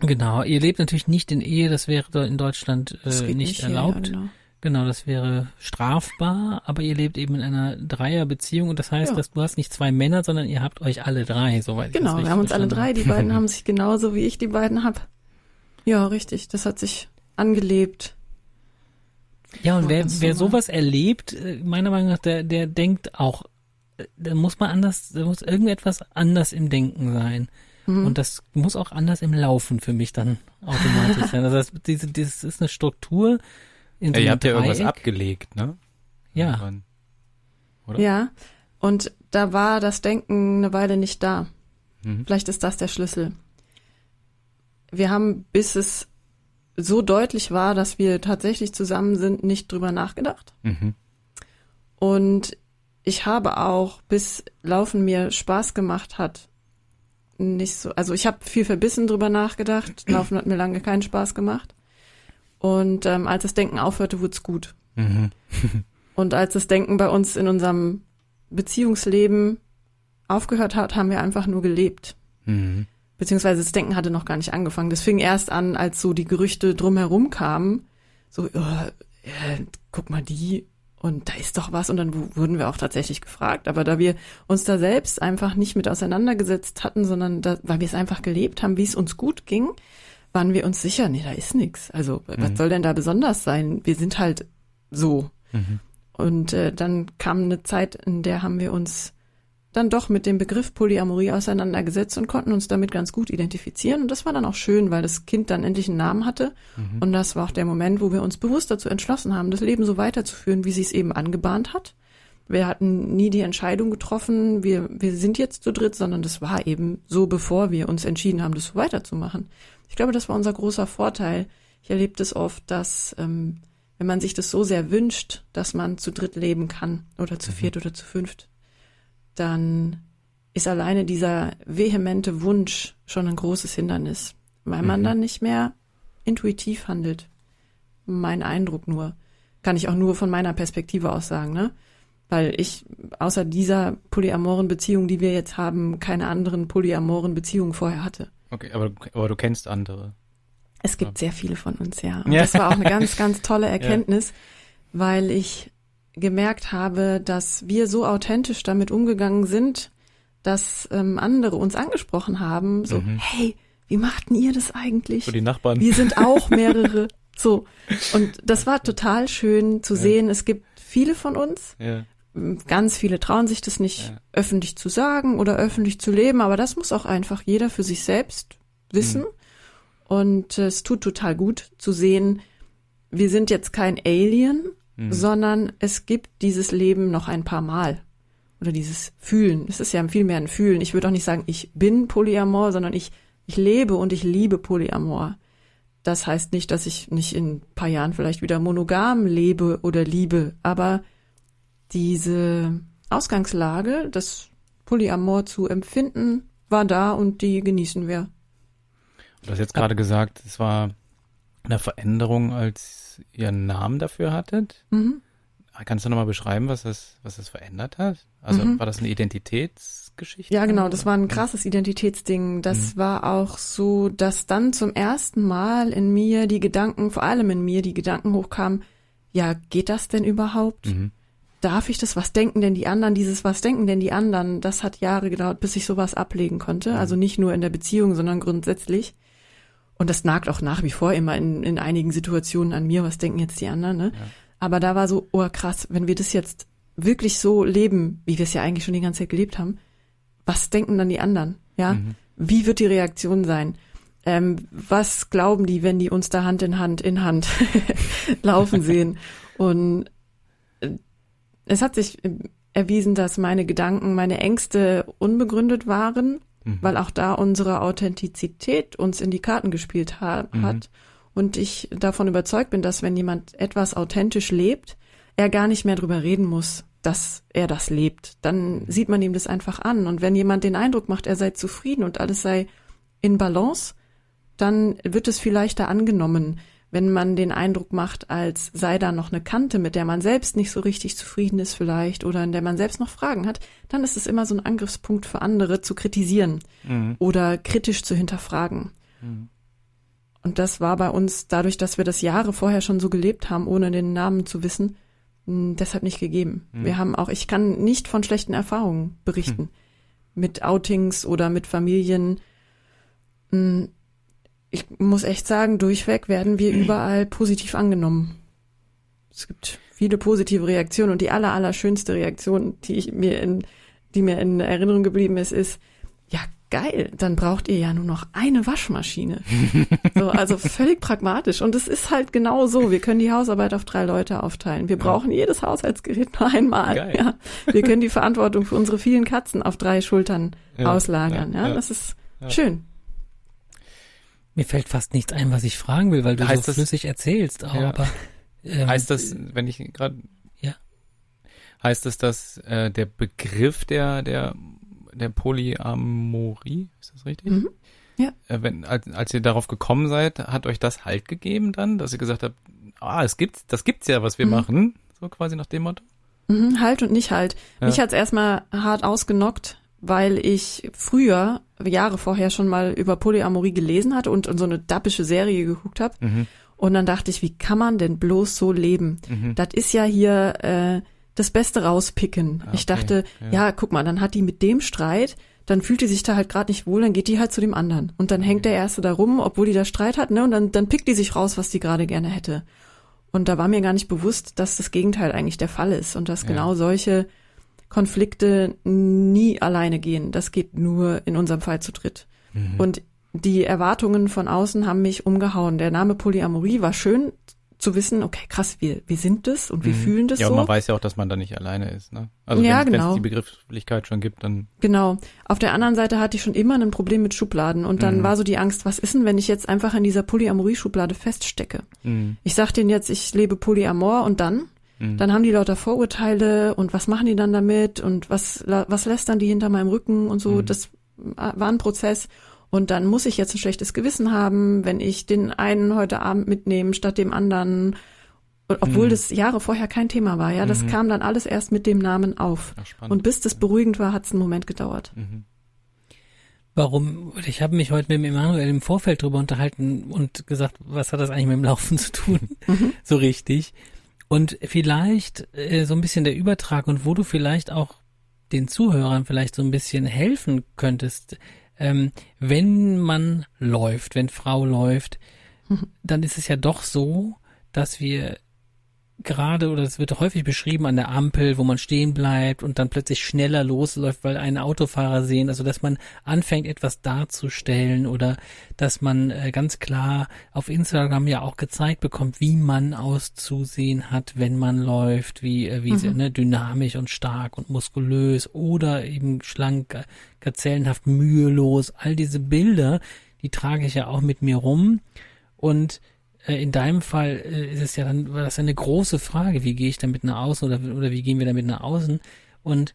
Genau. Ihr lebt natürlich nicht in Ehe, das wäre in Deutschland äh, nicht, hier, erlaubt. Ja, genau. Genau, das wäre strafbar, aber ihr lebt eben in einer Dreierbeziehung und das heißt, Ja. dass du hast nicht zwei Männer, sondern ihr habt euch alle drei, soweit ich das Genau, wir haben uns alle drei, die beiden haben sich genauso wie ich die beiden hab. Ja, richtig, das hat sich angelebt. Ja, und wer, wer sowas erlebt, äh, meiner Meinung nach, der, der denkt auch, äh, da muss man anders, da muss irgendetwas anders im Denken sein. Mhm. Und das muss auch anders im Laufen für mich dann automatisch sein. Also das, diese, das ist eine Struktur in so Ja, ihr habt ja irgendwas Dreieck. abgelegt, ne? Ja. Oder? Ja, und da war das Denken eine Weile nicht da. Mhm. Vielleicht ist das der Schlüssel. Wir haben, bis es so deutlich war, dass wir tatsächlich zusammen sind, nicht drüber nachgedacht. Mhm. Und ich habe auch, bis Laufen mir Spaß gemacht hat, nicht so, also ich habe viel verbissen drüber nachgedacht. Laufen hat mir lange keinen Spaß gemacht. Und ähm, als das Denken aufhörte, wurde es gut. Mhm. Und als das Denken bei uns in unserem Beziehungsleben aufgehört hat, haben wir einfach nur gelebt. Mhm. Beziehungsweise das Denken hatte noch gar nicht angefangen. Das fing erst an, als so die Gerüchte drumherum kamen. So, oh, äh, guck mal die und da ist doch was. Und dann wu- wurden wir auch tatsächlich gefragt. Aber da wir uns da selbst einfach nicht mit auseinandergesetzt hatten, sondern da, weil wir es einfach gelebt haben, wie es uns gut ging, waren wir uns sicher, nee, da ist nichts. Also was Mhm. soll denn da besonders sein? Wir sind halt so. Mhm. Und äh, dann kam eine Zeit, in der haben wir uns dann doch mit dem Begriff Polyamorie auseinandergesetzt und konnten uns damit ganz gut identifizieren. Und das war dann auch schön, weil das Kind dann endlich einen Namen hatte. Mhm. Und das war auch der Moment, wo wir uns bewusst dazu entschlossen haben, das Leben so weiterzuführen, wie sie es eben angebahnt hat. Wir hatten nie die Entscheidung getroffen, wir, wir sind jetzt zu dritt, sondern das war eben so, bevor wir uns entschieden haben, das so weiterzumachen. Ich glaube, das war unser großer Vorteil. Ich erlebe das oft, dass ähm, wenn man sich das so sehr wünscht, dass man zu dritt leben kann oder zu viert oder zu fünft, dann ist alleine dieser vehemente Wunsch schon ein großes Hindernis, weil man Mhm. dann nicht mehr intuitiv handelt. Mein Eindruck nur. Kann ich auch nur von meiner Perspektive aus sagen, ne? Weil ich außer dieser polyamoren Beziehung, die wir jetzt haben, keine anderen polyamoren Beziehungen vorher hatte. Okay, aber, aber du kennst andere. Es gibt sehr viele von uns, ja. Und Ja. das war auch eine ganz, ganz tolle Erkenntnis, weil ich gemerkt habe, dass wir so authentisch damit umgegangen sind, dass ähm, andere uns angesprochen haben, so, Mhm. hey, wie macht denn ihr das eigentlich? So die Nachbarn. Wir sind auch mehrere. so. Und das war total schön zu Ja. sehen. Es gibt viele von uns. ja. Ganz viele trauen sich das nicht Ja. öffentlich zu sagen oder öffentlich zu leben, aber das muss auch einfach jeder für sich selbst wissen. Mhm. Und äh, es tut total gut zu sehen, wir sind jetzt kein Alien, Mhm. sondern es gibt dieses Leben noch ein paar Mal. Oder dieses Fühlen. Es ist ja viel mehr ein Fühlen. Ich würde auch nicht sagen, ich bin Polyamor, sondern ich, ich lebe und ich liebe Polyamor. Das heißt nicht, dass ich nicht in ein paar Jahren vielleicht wieder monogam lebe oder liebe, aber diese Ausgangslage, das Polyamor zu empfinden war da und die genießen wir. Du hast jetzt gerade gesagt, es war eine Veränderung, als ihr einen Namen dafür hattet. Mhm. Kannst du nochmal beschreiben, was das, was das verändert hat? Also Mhm. war das eine Identitätsgeschichte? Ja, genau, das war ein krasses Identitätsding. Das war auch so, dass dann zum ersten Mal in mir die Gedanken, vor allem in mir, die Gedanken hochkamen, ja, geht das denn überhaupt? Mhm. Darf ich das? Was denken denn die anderen? Dieses Was denken denn die anderen? Das hat Jahre gedauert, bis ich sowas ablegen konnte. Also nicht nur in der Beziehung, sondern grundsätzlich. Und das nagt auch nach wie vor immer in, in einigen Situationen an mir. Was denken jetzt die anderen? Ne? Aber da war so, oh krass, wenn wir das jetzt wirklich so leben, wie wir es ja eigentlich schon die ganze Zeit gelebt haben, was denken dann die anderen? Ja, wie wird die Reaktion sein? Ähm, was glauben die, wenn die uns da Hand in Hand in Hand laufen sehen? Und äh, es hat sich äh, erwiesen, dass meine Gedanken, meine Ängste unbegründet waren, weil auch da unsere Authentizität uns in die Karten gespielt ha hat. Und ich davon überzeugt bin, dass wenn jemand etwas authentisch lebt, er gar nicht mehr drüber reden muss, dass er das lebt. Dann sieht man ihm das einfach an. Und wenn jemand den Eindruck macht, er sei zufrieden und alles sei in Balance, dann wird es viel leichter angenommen. Wenn man den Eindruck macht, als sei da noch eine Kante, mit der man selbst nicht so richtig zufrieden ist vielleicht oder in der man selbst noch Fragen hat, dann ist es immer so ein Angriffspunkt für andere zu kritisieren oder kritisch zu hinterfragen. Und das war bei uns dadurch, dass wir das Jahre vorher schon so gelebt haben, ohne den Namen zu wissen, deshalb nicht gegeben. Wir haben auch, ich kann nicht von schlechten Erfahrungen berichten. Mit Outings oder mit Familien. Ich muss echt sagen, durchweg werden wir überall positiv angenommen. Es gibt viele positive Reaktionen und die aller, aller schönste Reaktion, die ich mir in, die mir in Erinnerung geblieben ist, ist, ja, geil, dann braucht ihr ja nur noch eine Waschmaschine. so, also völlig pragmatisch. Und es ist halt genau so. Wir können die Hausarbeit auf drei Leute aufteilen. Wir brauchen jedes Haushaltsgerät nur einmal. Geil. Ja. Wir können die Verantwortung für unsere vielen Katzen auf drei Schultern Ja, auslagern. ja, Ja, ja. das ist schön. Mir fällt fast nichts ein, was ich fragen will, weil du Heißt so das- flüssig erzählst. Auch, Ja. Aber ähm, Heißt das, wenn ich gerade, Ja. heißt das, dass äh, der Begriff der der der Polyamorie, ist das richtig? Mhm. Ja. Äh, wenn, als, als ihr darauf gekommen seid, hat euch das Halt gegeben dann, dass ihr gesagt habt, ah, es gibt's, das gibt's ja, was wir Mhm. machen, so quasi nach dem Motto. Mhm, halt und nicht halt. Ja. Mich hat's erstmal hart ausgenockt, weil ich früher, Jahre vorher schon mal über Polyamorie gelesen hatte und, und so eine dappische Serie geguckt habe. Mhm. Und dann dachte ich, wie kann man denn bloß so leben? Mhm. Das ist ja hier äh, das Beste rauspicken. Ah, Ich okay. dachte, Ja. ja. guck mal, dann hat die mit dem Streit, dann fühlt die sich da halt gerade nicht wohl, dann geht die halt zu dem anderen. Und dann hängt der Erste da rum, obwohl die da Streit hat, ne? Und dann, dann pickt die sich raus, was die gerade gerne hätte. Und da war mir gar nicht bewusst, dass das Gegenteil eigentlich der Fall ist und dass Ja. genau solche Konflikte nie alleine gehen. Das geht nur in unserem Fall zu dritt. Mhm. Und die Erwartungen von außen haben mich umgehauen. Der Name Polyamorie war schön zu wissen, okay, krass, wir, wir sind das und wir fühlen das Mhm. ja, so. und man weiß ja auch, dass man da nicht alleine ist, ne? Also Ja, wenn genau. es die Begrifflichkeit schon gibt, dann Genau. Auf der anderen Seite hatte ich schon immer ein Problem mit Schubladen und dann Mhm. war so die Angst, was ist denn, wenn ich jetzt einfach in dieser Polyamorie-Schublade feststecke? mh, Ich sag denen jetzt, ich lebe Polyamor und dann? Mh. Dann haben die lauter Vorurteile und was machen die dann damit und was, la- was lästern die hinter meinem Rücken und so. Mhm. Das war ein Prozess. Und dann muss ich jetzt ein schlechtes Gewissen haben, wenn ich den einen heute Abend mitnehme statt dem anderen. Obwohl Mhm. das Jahre vorher kein Thema war, ja, das Mhm. kam dann alles erst mit dem Namen auf. Ach. Und bis das beruhigend war, hat es einen Moment gedauert. Mhm. warum? Ich habe mich heute mit dem Emanuel im Vorfeld drüber unterhalten und gesagt, was hat das eigentlich mit dem Laufen zu tun? so richtig. Und vielleicht äh, so ein bisschen der Übertrag und wo du vielleicht auch den Zuhörern vielleicht so ein bisschen helfen könntest, ähm, wenn man läuft, wenn Frau läuft, dann ist es ja doch so, dass wir gerade, oder es wird häufig beschrieben an der Ampel, wo man stehen bleibt und dann plötzlich schneller losläuft, weil einen Autofahrer sehen, also dass man anfängt, etwas darzustellen oder dass man äh, ganz klar auf Instagram ja auch gezeigt bekommt, wie man auszusehen hat, wenn man läuft, wie, äh, wie sie, ne, dynamisch und stark und muskulös oder eben schlank, äh, gazellenhaft, mühelos. All diese Bilder, die trage ich ja auch mit mir rum und in deinem Fall äh, ist es ja dann, war das eine große Frage, wie gehe ich damit nach außen oder, oder wie gehen wir damit nach außen? Und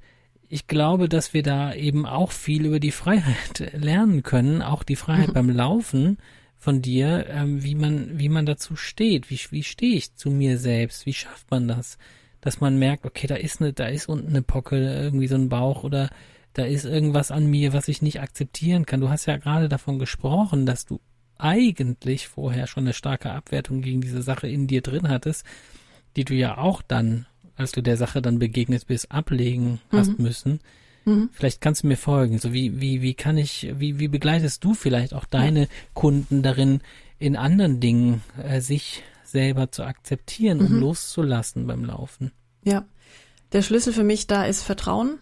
ich glaube, dass wir da eben auch viel über die Freiheit lernen können, auch die Freiheit mhm. beim Laufen von dir, ähm, wie man, wie man dazu steht, wie, wie stehe ich zu mir selbst, wie schafft man das, dass man merkt, okay, da ist eine, da ist unten eine Pocke, irgendwie so ein Bauch oder da ist irgendwas an mir, was ich nicht akzeptieren kann. Du hast ja gerade davon gesprochen, dass du eigentlich vorher schon eine starke Abwertung gegen diese Sache in dir drin hattest, die du ja auch dann, als du der Sache dann begegnet bist, ablegen mhm. hast müssen. Mhm. Vielleicht kannst du mir folgen. So wie, wie, wie kann ich, wie, wie begleitest du vielleicht auch deine ja. Kunden darin, in anderen Dingen äh, sich selber zu akzeptieren mhm. und loszulassen beim Laufen? Ja. Der Schlüssel für mich da ist Vertrauen.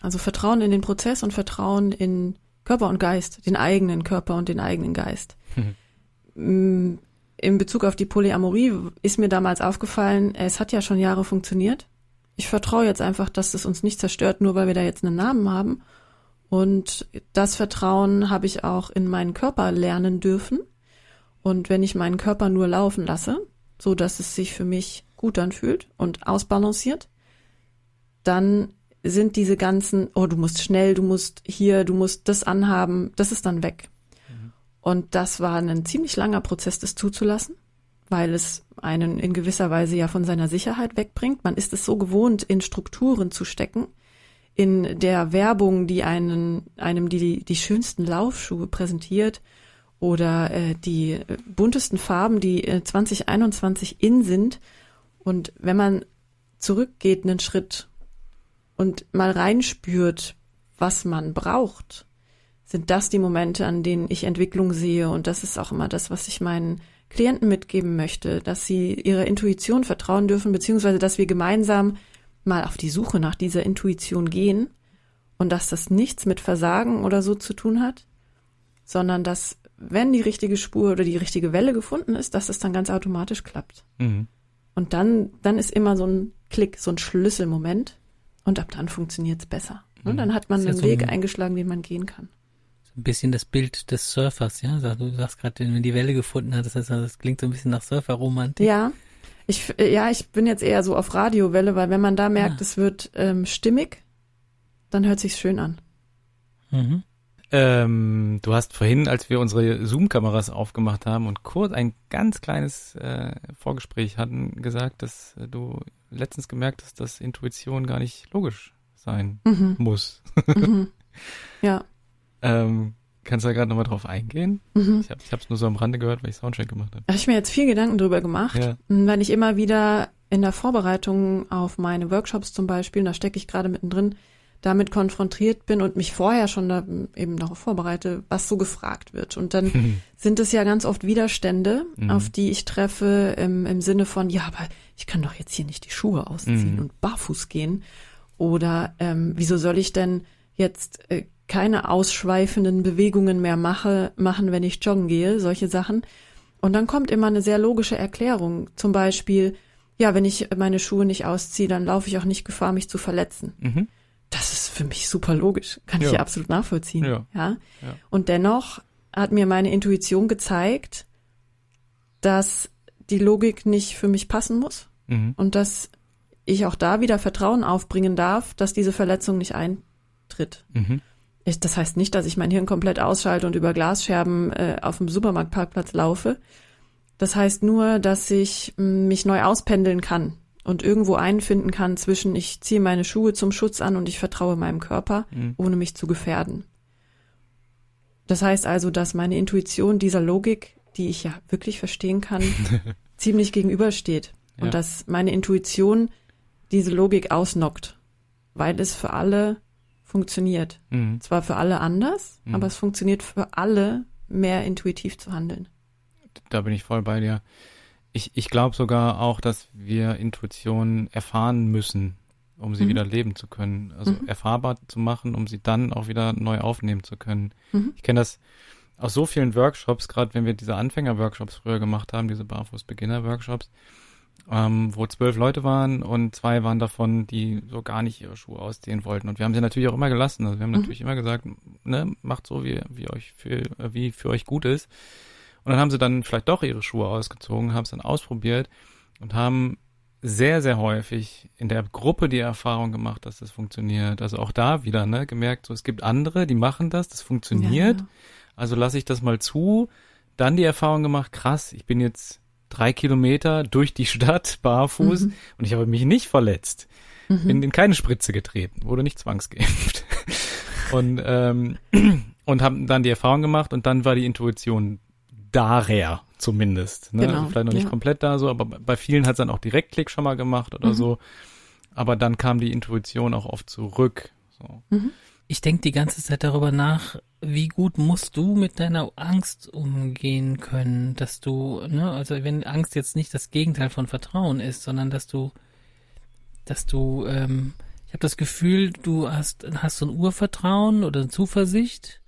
Also Vertrauen in den Prozess und Vertrauen in Körper und Geist, den eigenen Körper und den eigenen Geist. Mhm. In Bezug auf die Polyamorie ist mir damals aufgefallen, es hat ja schon Jahre funktioniert. Ich vertraue jetzt einfach, dass es uns nicht zerstört, nur weil wir da jetzt einen Namen haben. Und das Vertrauen habe ich auch in meinen Körper lernen dürfen. Und wenn ich meinen Körper nur laufen lasse, so dass es sich für mich gut anfühlt und ausbalanciert, dann sind diese ganzen, oh, du musst schnell, du musst hier, du musst das anhaben, das ist dann weg. Mhm. Und das war ein ziemlich langer Prozess, das zuzulassen, weil es einen in gewisser Weise ja von seiner Sicherheit wegbringt. Man ist es so gewohnt, in Strukturen zu stecken, in der Werbung, die einen, einem die, die schönsten Laufschuhe präsentiert oder äh, die buntesten Farben, die äh, 2021 in sind. Und wenn man zurückgeht einen Schritt und mal reinspürt, was man braucht, sind das die Momente, an denen ich Entwicklung sehe. Und das ist auch immer das, was ich meinen Klienten mitgeben möchte, dass sie ihrer Intuition vertrauen dürfen, beziehungsweise dass wir gemeinsam mal auf die Suche nach dieser Intuition gehen und dass das nichts mit Versagen oder so zu tun hat, sondern dass, wenn die richtige Spur oder die richtige Welle gefunden ist, dass es dann ganz automatisch klappt. Mhm. Und dann, dann ist immer so ein Klick, so ein Schlüsselmoment, und ab dann funktioniert es besser. Und mhm. dann hat man einen so Weg ein, eingeschlagen, den man gehen kann. So ein bisschen das Bild des Surfers, ja? Du sagst gerade, wenn du die Welle gefunden hast, das, das klingt so ein bisschen nach Surferromantik. Ja. Ich, ja, ich bin jetzt eher so auf Radiowelle, weil wenn man da merkt, ah. es wird ähm, stimmig, dann hört sich's schön an. Mhm. Ähm, du hast vorhin, als wir unsere Zoom-Kameras aufgemacht haben und kurz ein ganz kleines äh, Vorgespräch hatten, gesagt, dass äh, du letztens gemerkt dass Intuition gar nicht logisch sein mhm. muss. Mhm. Ja. ähm, kannst du da gerade nochmal drauf eingehen? Mhm. Ich habe es nur so am Rande gehört, weil ich Soundcheck gemacht habe. Habe ich mir jetzt viel Gedanken drüber gemacht, ja. weil ich immer wieder in der Vorbereitung auf meine Workshops zum Beispiel, da stecke ich gerade mittendrin, damit konfrontiert bin und mich vorher schon da eben darauf vorbereite, was so gefragt wird. Und dann sind es ja ganz oft Widerstände, mhm. auf die ich treffe im, im Sinne von, ja, aber ich kann doch jetzt hier nicht die Schuhe ausziehen mhm. und barfuß gehen. Oder ähm, wieso soll ich denn jetzt äh, keine ausschweifenden Bewegungen mehr mache, machen, wenn ich joggen gehe, solche Sachen. Und dann kommt immer eine sehr logische Erklärung. Zum Beispiel, ja, wenn ich meine Schuhe nicht ausziehe, dann laufe ich auch nicht Gefahr, mich zu verletzen. Mhm das ist für mich super logisch. Kann ja. ich ja absolut nachvollziehen. Ja. ja. Ja. Und dennoch hat mir meine Intuition gezeigt, dass die Logik nicht für mich passen muss mhm. und dass ich auch da wieder Vertrauen aufbringen darf, dass diese Verletzung nicht eintritt. Mhm. Ich, das heißt nicht, dass ich mein Hirn komplett ausschalte und über Glasscherben äh, auf dem Supermarktparkplatz laufe. Das heißt nur, dass ich mh, mich neu auspendeln kann und irgendwo einfinden kann zwischen ich ziehe meine Schuhe zum Schutz an und ich vertraue meinem Körper, mhm. ohne mich zu gefährden. Das heißt also, dass meine Intuition dieser Logik, die ich ja wirklich verstehen kann, ziemlich gegenübersteht. Ja. Und dass meine Intuition diese Logik ausnockt, weil es für alle funktioniert. Mhm. Zwar für alle anders, mhm. aber es funktioniert für alle, mehr intuitiv zu handeln. Da bin ich voll bei dir. Ich, ich glaube sogar auch, dass wir Intuition erfahren müssen, um sie mhm. wieder leben zu können. Also mhm. erfahrbar zu machen, um sie dann auch wieder neu aufnehmen zu können. Mhm. Ich kenne das aus so vielen Workshops, gerade wenn wir diese Anfänger-Workshops früher gemacht haben, diese Barfuß-Beginner-Workshops, ähm, wo zwölf Leute waren und zwei waren davon, die so gar nicht ihre Schuhe ausziehen wollten. Und wir haben sie natürlich auch immer gelassen. Also wir haben mhm. natürlich immer gesagt, ne, macht so, wie, wie euch für, wie für euch gut ist. Und dann haben sie dann vielleicht doch ihre Schuhe ausgezogen, haben es dann ausprobiert und haben sehr, sehr häufig in der Gruppe die Erfahrung gemacht, dass das funktioniert. Also auch da wieder, ne, gemerkt, so es gibt andere, die machen das, das funktioniert. Ja, ja. Also lasse ich das mal zu. Dann die Erfahrung gemacht, krass, ich bin jetzt drei Kilometer durch die Stadt barfuß mhm. und ich habe mich nicht verletzt. Mhm. Bin in keine Spritze getreten, wurde nicht zwangsgeimpft. und ähm, und haben dann die Erfahrung gemacht und dann war die Intuition daher zumindest. Ne? Genau, also vielleicht noch nicht ja. komplett da so, aber bei vielen hat es dann auch Direktklick schon mal gemacht oder mhm. so. Aber dann kam die Intuition auch oft zurück. So. Mhm. Ich denke die ganze Zeit darüber nach, wie gut musst du mit deiner Angst umgehen können, dass du, ne, also wenn Angst jetzt nicht das Gegenteil von Vertrauen ist, sondern dass du, dass du, ähm, ich habe das Gefühl, du hast, hast so ein Urvertrauen oder eine Zuversicht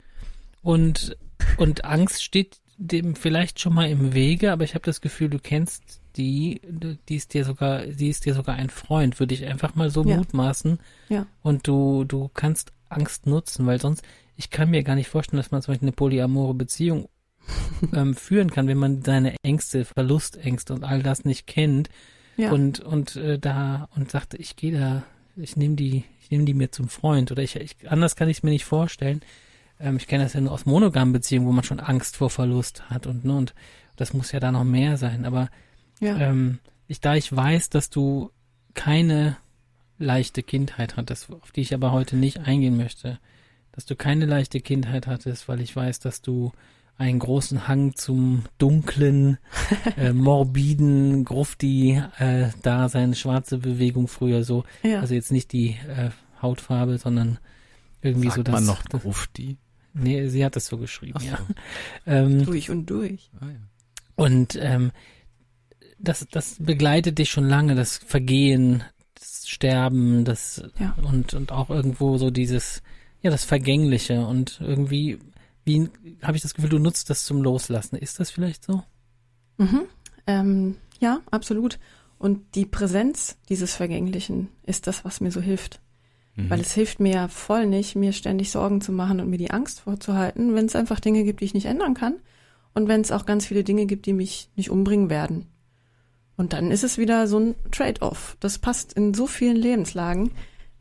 und und Angst steht dem vielleicht schon mal im Wege, aber ich habe das Gefühl, du kennst die, die ist dir sogar, die ist dir sogar ein Freund, würde ich einfach mal so ja. mutmaßen. Ja. Und du, du kannst Angst nutzen, weil sonst, ich kann mir gar nicht vorstellen, dass man zum Beispiel eine polyamore Beziehung ähm, führen kann, wenn man seine Ängste, Verlustängste und all das nicht kennt ja. und und äh, da und sagt, ich gehe da, ich nehme die, ich nehme die mir zum Freund oder ich, ich anders kann ich es mir nicht vorstellen. Ähm, ich kenne das ja nur aus monogamen Beziehungen, wo man schon Angst vor Verlust hat und, ne, und das muss ja da noch mehr sein. Aber ja. ähm, ich, da ich weiß, dass du keine leichte Kindheit hattest, auf die ich aber heute nicht eingehen möchte, dass du keine leichte Kindheit hattest, weil ich weiß, dass du einen großen Hang zum dunklen, äh, morbiden Grufti äh, schwarze Bewegung früher so, ja. also jetzt nicht die äh, Hautfarbe, sondern irgendwie Sagt so das. man noch Grufti? Nee, sie hat das so geschrieben, so. ja. Ähm, durch und durch. Ah, ja. Und ähm, das, das begleitet dich schon lange, das Vergehen, Sterben, das ja. und, und auch irgendwo so dieses, ja, das Vergängliche und irgendwie, wie habe ich das Gefühl, du nutzt das zum Loslassen. Ist das vielleicht so? Mhm. Ähm, ja, absolut. Und die Präsenz dieses Vergänglichen ist das, was mir so hilft. Mhm. Weil es hilft mir ja voll nicht, mir ständig Sorgen zu machen und mir die Angst vorzuhalten, wenn es einfach Dinge gibt, die ich nicht ändern kann. Und wenn es auch ganz viele Dinge gibt, die mich nicht umbringen werden. Und dann ist es wieder so ein Trade-off. Das passt in so vielen Lebenslagen.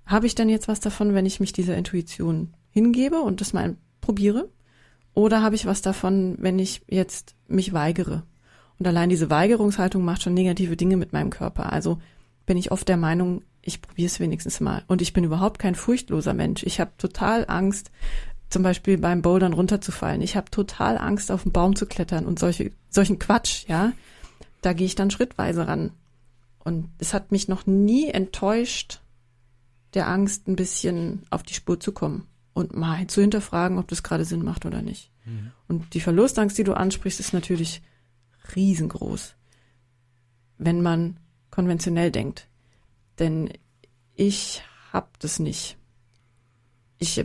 Habe ich dann jetzt was davon, wenn ich mich dieser Intuition hingebe und das mal probiere? Oder habe ich was davon, wenn ich jetzt mich weigere? Und allein diese Weigerungshaltung macht schon negative Dinge mit meinem Körper. Also bin ich oft der Meinung, ich probiere es wenigstens mal. Und ich bin überhaupt kein furchtloser Mensch. Ich habe total Angst, zum Beispiel beim Bouldern runterzufallen. Ich habe total Angst, auf den Baum zu klettern und solche, solchen Quatsch, ja. Da gehe ich dann schrittweise ran. Und es hat mich noch nie enttäuscht, der Angst ein bisschen auf die Spur zu kommen und mal zu hinterfragen, ob das gerade Sinn macht oder nicht. Mhm. Und die Verlustangst, die du ansprichst, ist natürlich riesengroß, wenn man konventionell denkt. Denn ich hab das nicht. Ich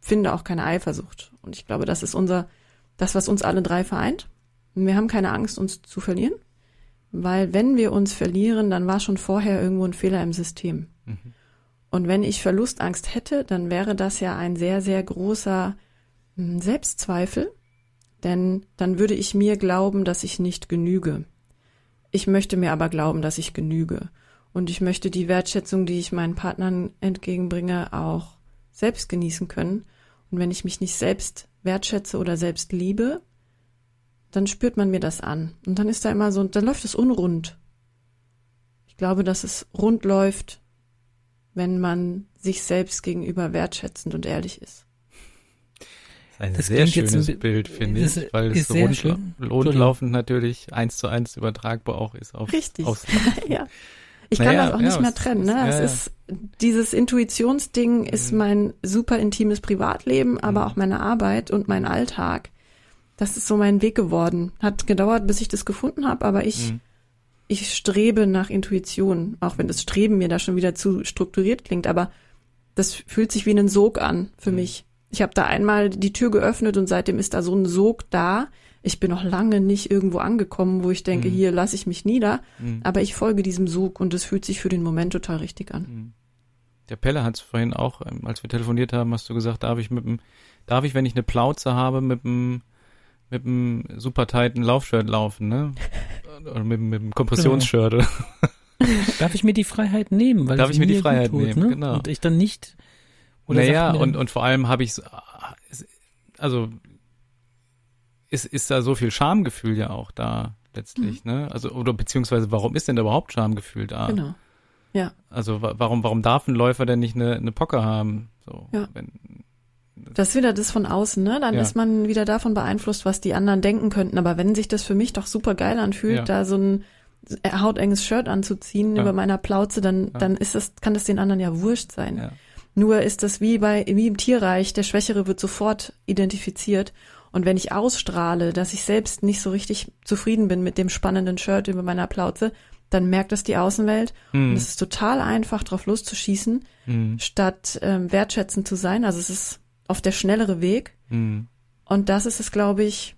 finde auch keine Eifersucht. Und ich glaube, das ist unser, das, was uns alle drei vereint. wir haben keine Angst, uns zu verlieren. Weil wenn wir uns verlieren, dann war schon vorher irgendwo ein Fehler im System. Mhm. Und wenn ich Verlustangst hätte, dann wäre das ja ein sehr, sehr großer hm, Selbstzweifel. Denn dann würde ich mir glauben, dass ich nicht genüge. Ich möchte mir aber glauben, dass ich genüge. Und ich möchte die Wertschätzung, die ich meinen Partnern entgegenbringe, auch selbst genießen können. Und wenn ich mich nicht selbst wertschätze oder selbst liebe, dann spürt man mir das an. Und dann ist da immer so, dann läuft es unrund. Ich glaube, dass es rund läuft, wenn man sich selbst gegenüber wertschätzend und ehrlich ist. Ein das sehr schönes ein, Bild, finde ich, weil es rund, rundlaufend natürlich eins zu eins übertragbar auch ist auf, Richtig. aufs ja. Ich kann naja, das auch nicht ja, mehr trennen. Ne? Ja, es ist dieses Intuitionsding ist mhm. mein super intimes Privatleben, aber mhm. auch meine Arbeit und mein Alltag. Das ist so mein Weg geworden. Hat gedauert, bis ich das gefunden habe, aber ich mhm. ich strebe nach Intuition, auch wenn das Streben mir da schon wieder zu strukturiert klingt, aber das fühlt sich wie ein Sog an für mhm. mich. Ich habe da einmal die Tür geöffnet und seitdem ist da so ein Sog da, ich bin noch lange nicht irgendwo angekommen, wo ich denke, mhm. hier lasse ich mich nieder, mhm. aber ich folge diesem Sog und es fühlt sich für den Moment total richtig an. Mhm. Der Pelle hat es vorhin auch, ähm, als wir telefoniert haben, hast du gesagt, darf ich mit dem, darf ich, wenn ich eine Plauze habe, mit dem mit dem super tighten Laufshirt laufen, ne? Oder mit, mit dem Kompressionsshirt. Darf ich mir die Freiheit nehmen? Weil Darf ich mir die Freiheit tut, nehmen, ne? genau. Und ich dann nicht. Oder naja, und, und vor allem habe ich, also ist, ist da so viel Schamgefühl ja auch da letztlich, mhm. ne? Also, oder beziehungsweise warum ist denn da überhaupt Schamgefühl da? Genau. Ja. Also warum, warum darf ein Läufer denn nicht eine, eine Pocke haben? So, ja. Wenn, das ist wieder das von außen, ne? Dann ja. ist man wieder davon beeinflusst, was die anderen denken könnten. Aber wenn sich das für mich doch super geil anfühlt, ja. da so ein hautenges Shirt anzuziehen ja. über meiner Plauze, dann, dann ist das, kann das den anderen ja wurscht sein. Nur ist das wie bei, wie im Tierreich, der Schwächere wird sofort identifiziert. Und wenn ich ausstrahle, dass ich selbst nicht so richtig zufrieden bin mit dem spannenden Shirt über meiner Plauze, dann merkt das die Außenwelt. Mhm. Und es ist total einfach, drauf loszuschießen, mhm. statt ähm, wertschätzend zu sein. Also es ist auf der schnellere Weg. Mhm. Und das ist es, glaube ich,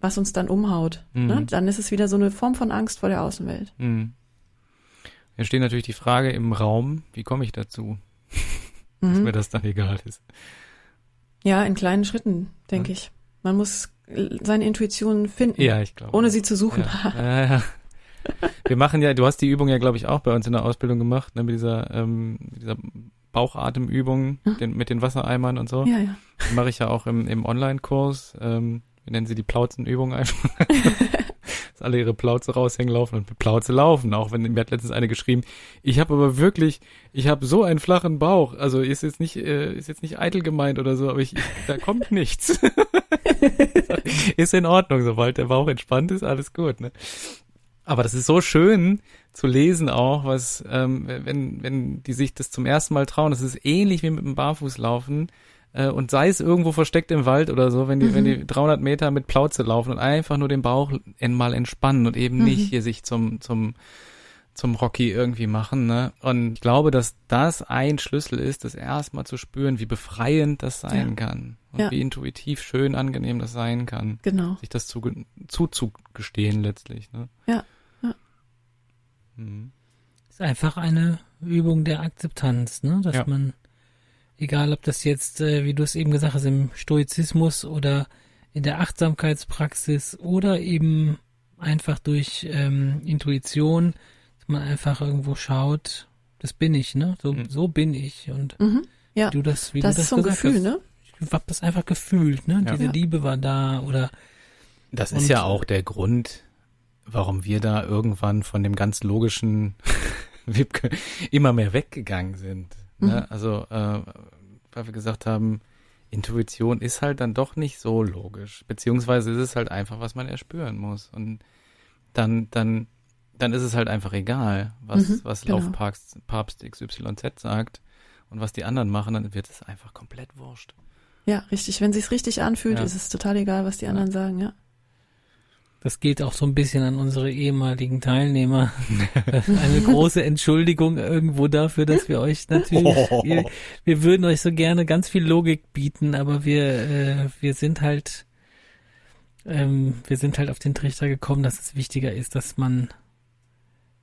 was uns dann umhaut. Ne? Dann ist es wieder so eine Form von Angst vor der Außenwelt. Mhm. Hier steht natürlich die Frage im Raum, wie komme ich dazu? Dass mir das dann egal ist. Ja, in kleinen Schritten, denke ja. ich. Man muss seine Intuition finden. Ja, ich glaube. Ohne sie zu suchen. Ja. ja, ja. Wir machen ja, du hast die Übung ja, glaube ich, auch bei uns in der Ausbildung gemacht, ne, mit dieser, ähm, dieser Bauchatemübung hm? den, mit den Wassereimern und so. Ja, ja. Die mache ich ja auch im, im Online-Kurs. Ähm, wir nennen sie die Plauzenübung einfach. dass alle ihre Plauze raushängen laufen und mit Plauze laufen. Auch wenn mir hat letztens eine geschrieben, ich habe aber wirklich, ich habe so einen flachen Bauch. Also ist jetzt nicht, äh, ist jetzt nicht eitel gemeint oder so, aber ich, ich da kommt nichts. ist in Ordnung, sobald der Bauch entspannt ist, alles gut. Ne? Aber das ist so schön zu lesen auch, was, ähm, wenn, wenn die sich das zum ersten Mal trauen, das ist ähnlich wie mit dem Barfußlaufen äh, und sei es irgendwo versteckt im Wald oder so, wenn die, mhm. wenn die 300 Meter mit Plauze laufen und einfach nur den Bauch mal entspannen und eben mhm. nicht hier sich zum, zum, zum Rocky irgendwie machen, ne? Und ich glaube, dass das ein Schlüssel ist, das erstmal zu spüren, wie befreiend das sein ja. kann. Und ja. wie intuitiv schön angenehm das sein kann. Genau. Sich das zu, zuzugestehen letztlich, ne? Ja. Mhm. Ist einfach eine Übung der Akzeptanz, ne? Dass ja. man Egal, ob das jetzt, äh, wie du es eben gesagt hast, im Stoizismus oder in der Achtsamkeitspraxis oder eben einfach durch ähm, Intuition, dass man einfach irgendwo schaut, das bin ich, ne? So, mhm. so bin ich. Und mhm. ja. wie du das, wie das du das ist so ein Gefühl, hast, ne? Ich hab das einfach gefühlt, ne? Ja. Diese ja. Liebe war da oder. Das ist ja auch der Grund, warum wir da irgendwann von dem ganz logischen Wipke immer mehr weggegangen sind. Ne? Mhm. Also, äh, weil wir gesagt haben, Intuition ist halt dann doch nicht so logisch. Beziehungsweise ist es halt einfach, was man erspüren muss. Und dann, dann, dann ist es halt einfach egal, was, mhm, was genau. Laufpapst Papst XYZ sagt und was die anderen machen, dann wird es einfach komplett wurscht. Ja, richtig. Wenn sich's richtig anfühlt, ja. ist es total egal, was die anderen sagen, ja. Das geht auch so ein bisschen an unsere ehemaligen Teilnehmer. Eine große Entschuldigung irgendwo dafür, dass wir euch natürlich, oh. wir, wir, würden euch so gerne ganz viel Logik bieten, aber wir, äh, wir sind halt, ähm, wir sind halt auf den Trichter gekommen, dass es wichtiger ist, dass man,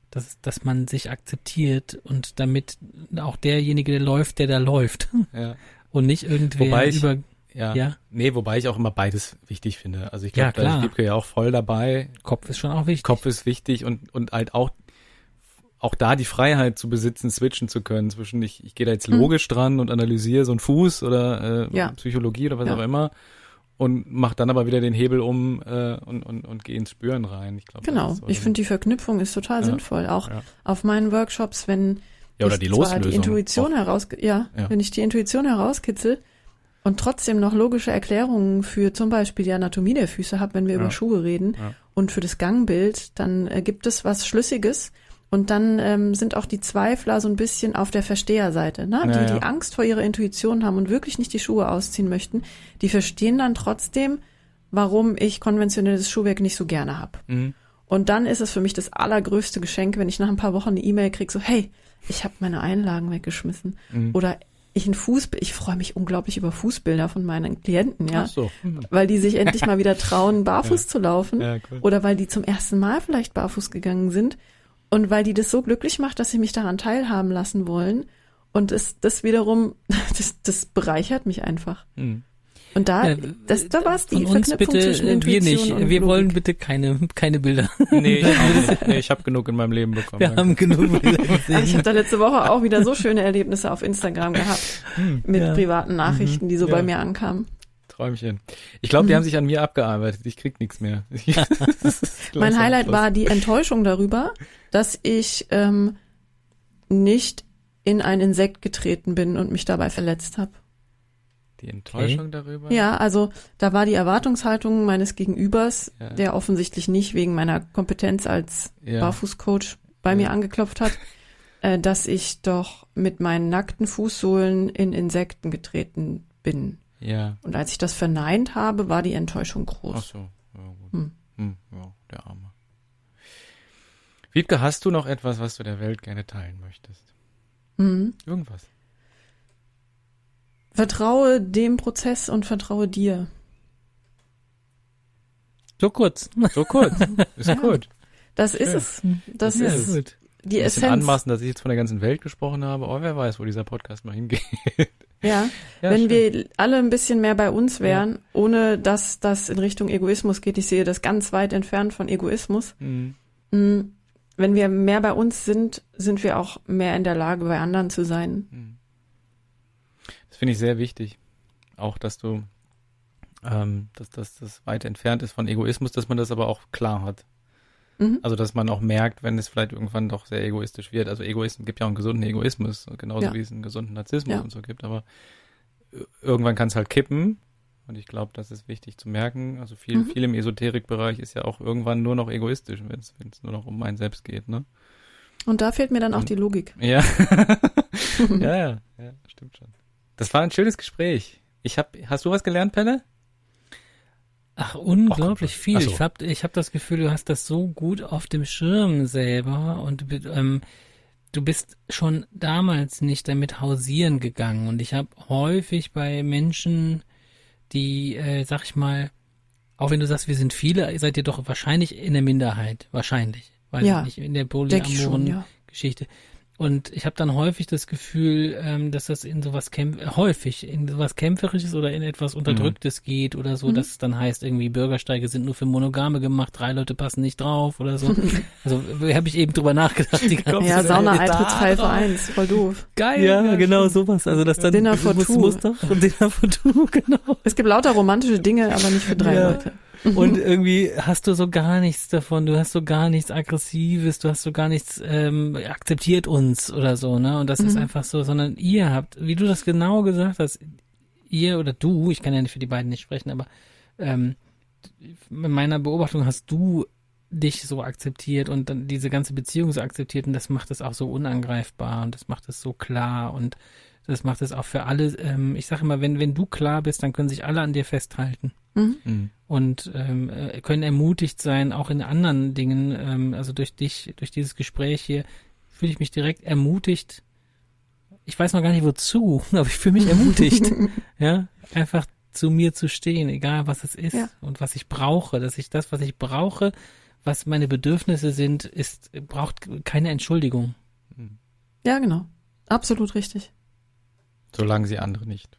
dass, dass man sich akzeptiert und damit auch derjenige, der läuft, der da läuft. Ja. Und nicht irgendwer über ja. ja. Nee, wobei ich auch immer beides wichtig finde. Also ich glaube, ja, da ist Wiebke ja auch voll dabei. Kopf ist schon auch wichtig. Kopf ist wichtig und, und halt auch, auch da die Freiheit zu besitzen, switchen zu können zwischen ich, ich gehe da jetzt hm. logisch mhm. dran und analysiere so einen Fuß oder äh, ja. Psychologie oder was ja. auch immer und mach dann aber wieder den Hebel um äh, und, und, und gehe ins Spüren rein. Ich glaube, genau. So ich finde die Verknüpfung ist total ja. sinnvoll. Auch auf meinen Workshops, wenn ja, oder die Loslösung. die Intuition heraus, ja, wenn ich die Intuition herauskitzel, und trotzdem noch logische Erklärungen für zum Beispiel die Anatomie der Füße habe, wenn wir ja. über Schuhe reden ja. und für das Gangbild, dann äh, gibt es was Schlüssiges und dann ähm, sind auch die Zweifler so ein bisschen auf der Versteherseite, ne? die ja, die Angst vor ihrer Intuition haben und wirklich nicht die Schuhe ausziehen möchten, die verstehen dann trotzdem, warum ich konventionelles Schuhwerk nicht so gerne habe. Mhm. Und dann ist es für mich das allergrößte Geschenk, wenn ich nach ein paar Wochen eine E-Mail kriege, so hey, ich habe meine Einlagen weggeschmissen mhm. oder ich ein Fußbild, ich freue mich unglaublich über Fußbilder von meinen Klienten, ja. Ach so. Hm. Weil die sich endlich mal wieder trauen, barfuß ja. zu laufen. Ja, cool. Oder weil die zum ersten Mal vielleicht barfuß gegangen sind. Und weil die das so glücklich macht, dass sie mich daran teilhaben lassen wollen. Und das, das wiederum, das, das bereichert mich einfach. Hm. Und da, Ja, das, da war es die Von uns Verknüpfung bitte, zwischen äh, wir Intuition nicht. und Wir wollen Logik. bitte keine, keine Bilder. Nee, ich, nee, ich habe genug in meinem Leben bekommen. Wir danke. haben genug Bilder Ah, Ich gesehen. habe da letzte Woche auch wieder so schöne Erlebnisse auf Instagram gehabt mit Ja. privaten Nachrichten, die so Ja. bei mir ankamen. Träumchen. Ich glaube, die Mhm. haben sich an mir abgearbeitet. Ich krieg nichts mehr. Mein Highlight war die Enttäuschung darüber, dass ich ähm, nicht in ein Insekt getreten bin und mich dabei verletzt habe. Die Enttäuschung darüber. Ja, also da war die Erwartungshaltung meines Gegenübers, Ja. der offensichtlich nicht wegen meiner Kompetenz als Ja. Barfußcoach bei Ja. mir angeklopft hat, äh, dass ich doch mit meinen nackten Fußsohlen in Insekten getreten bin. Ja. Und als ich das verneint habe, war die Enttäuschung Ach groß. so. Ja, gut. Hm. Hm, ja, der Arme. Wiebke, hast du noch etwas, was du der Welt gerne teilen möchtest? Mhm. Irgendwas? Vertraue dem Prozess und vertraue dir. So kurz. So kurz. Ist Ja. gut. Das ist Schön. es. Das Ja, ist gut. die Essenz. anmaßen, dass ich jetzt von der ganzen Welt gesprochen habe. Oh, wer weiß, wo dieser Podcast mal hingeht. Ja, Ja, wenn schön. wir alle ein bisschen mehr bei uns wären, ohne dass das in Richtung Egoismus geht. Ich sehe das ganz weit entfernt von Egoismus. Hm. Mm, Wenn wir mehr bei uns sind, sind wir auch mehr in der Lage, bei anderen zu sein. Hm. Das finde ich sehr wichtig. Auch, dass du, ähm, dass, dass das weit entfernt ist von Egoismus, dass man das aber auch klar hat. Mhm. Also, dass man auch merkt, wenn es vielleicht irgendwann doch sehr egoistisch wird. Also, Egoismus gibt ja auch einen gesunden Egoismus, genauso Ja. wie es einen gesunden Narzissmus Ja. und so gibt. Aber äh, irgendwann kann es halt kippen. Und ich glaube, das ist wichtig zu merken. Also, viel, Mhm. viel im Esoterikbereich ist ja auch irgendwann nur noch egoistisch, wenn es nur noch um einen selbst geht, ne? Und da fehlt mir dann auch Und- die Logik. Ja. ja, ja, ja, stimmt schon. Das war ein schönes Gespräch. Ich hab, hast du was gelernt, Pelle? Ach, unglaublich Ach, viel. ach so. Ich hab, ich hab das Gefühl, du hast das so gut auf dem Schirm selber und ähm, du bist schon damals nicht damit hausieren gegangen. Und ich habe häufig bei Menschen, die, äh, sag ich mal, auch wenn du sagst, wir sind viele, seid ihr doch wahrscheinlich in der Minderheit. Wahrscheinlich. Weiß Ja, ich nicht, in der ich schon, polyamoren ja. Geschichte. Und ich habe dann häufig das Gefühl, ähm, dass das in sowas kämpf äh, häufig in sowas kämpferisches oder in etwas unterdrücktes geht oder so, Mhm. dass es dann heißt irgendwie Bürgersteige sind nur für Monogame gemacht, drei Leute passen nicht drauf oder so. also habe ich eben drüber nachgedacht. Die ganze Ja, Zeit. Sauna-Eintrittspfeife 1, voll doof. Geil. Ja, genau sowas. Also das dann Dinner for muss, two. muss doch Dinner for two, genau. Es gibt lauter romantische Dinge, aber nicht für drei Ja. Leute. Und irgendwie hast du so gar nichts davon, du hast so gar nichts Aggressives, du hast so gar nichts, ähm, akzeptiert uns oder so, ne? Und das ist Mhm. einfach so, sondern ihr habt, wie du das genau gesagt hast, ihr oder du, ich kann ja nicht für die beiden nicht sprechen, aber ähm, in meiner Beobachtung hast du dich so akzeptiert und dann diese ganze Beziehung so akzeptiert und das macht es auch so unangreifbar und das macht es so klar und das macht es auch für alle, ähm, ich sage immer, wenn, wenn du klar bist, dann können sich alle an dir festhalten Mhm. Mhm. und ähm, äh, können ermutigt sein, auch in anderen Dingen. Ähm, also durch dich, durch dieses Gespräch hier fühle ich mich direkt ermutigt. Ich weiß noch gar nicht wozu, aber ich fühle mich ermutigt, ja, einfach zu mir zu stehen, egal was es ist Ja. und was ich brauche, dass ich das, was ich brauche, was meine Bedürfnisse sind, ist braucht keine Entschuldigung. Ja, genau. Absolut richtig. Solange sie andere nicht.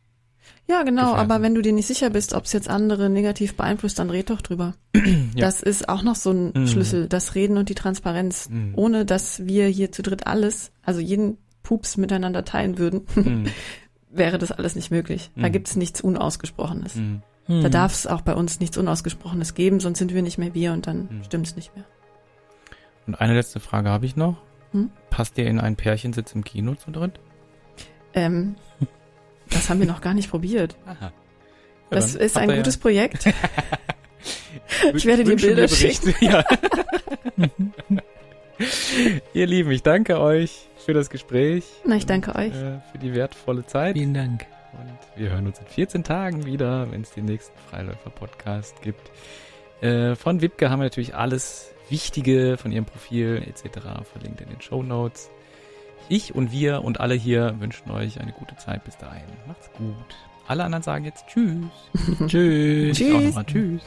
Ja, genau, Gefährden. aber wenn du dir nicht sicher bist, ob es jetzt andere negativ beeinflusst, dann red doch drüber. Ja. Das ist auch noch so ein Mhm. Schlüssel, das Reden und die Transparenz. Mhm. Ohne dass wir hier zu dritt alles, also jeden Pups miteinander teilen würden, Mhm. wäre das alles nicht möglich. Da Mhm. gibt's nichts Unausgesprochenes. Mhm. Hm. Da darf es auch bei uns nichts Unausgesprochenes geben, sonst sind wir nicht mehr wir und dann Mhm. stimmt's nicht mehr. Und eine letzte Frage habe ich noch. Hm? Passt ihr in einen Pärchensitz im Kino zu dritt? Ähm, das haben wir noch gar nicht probiert. Aha. Das ist ein gutes Projekt. Ich werde dir Bilder Berichte. Ja. Ihr Lieben, ich danke euch für das Gespräch. Na, ich danke und, euch. Äh, für die wertvolle Zeit. Vielen Dank. Und wir hören uns in 14 Tagen wieder, wenn es den nächsten Freiläufer-Podcast gibt. Äh, von Wipke haben wir natürlich alles Wichtige von ihrem Profil etc. verlinkt in den Show Notes. Ich und wir und alle hier wünschen euch eine gute Zeit bis dahin. Macht's gut. Alle anderen sagen jetzt Tschüss. tschüss. Tschüss. tschüss.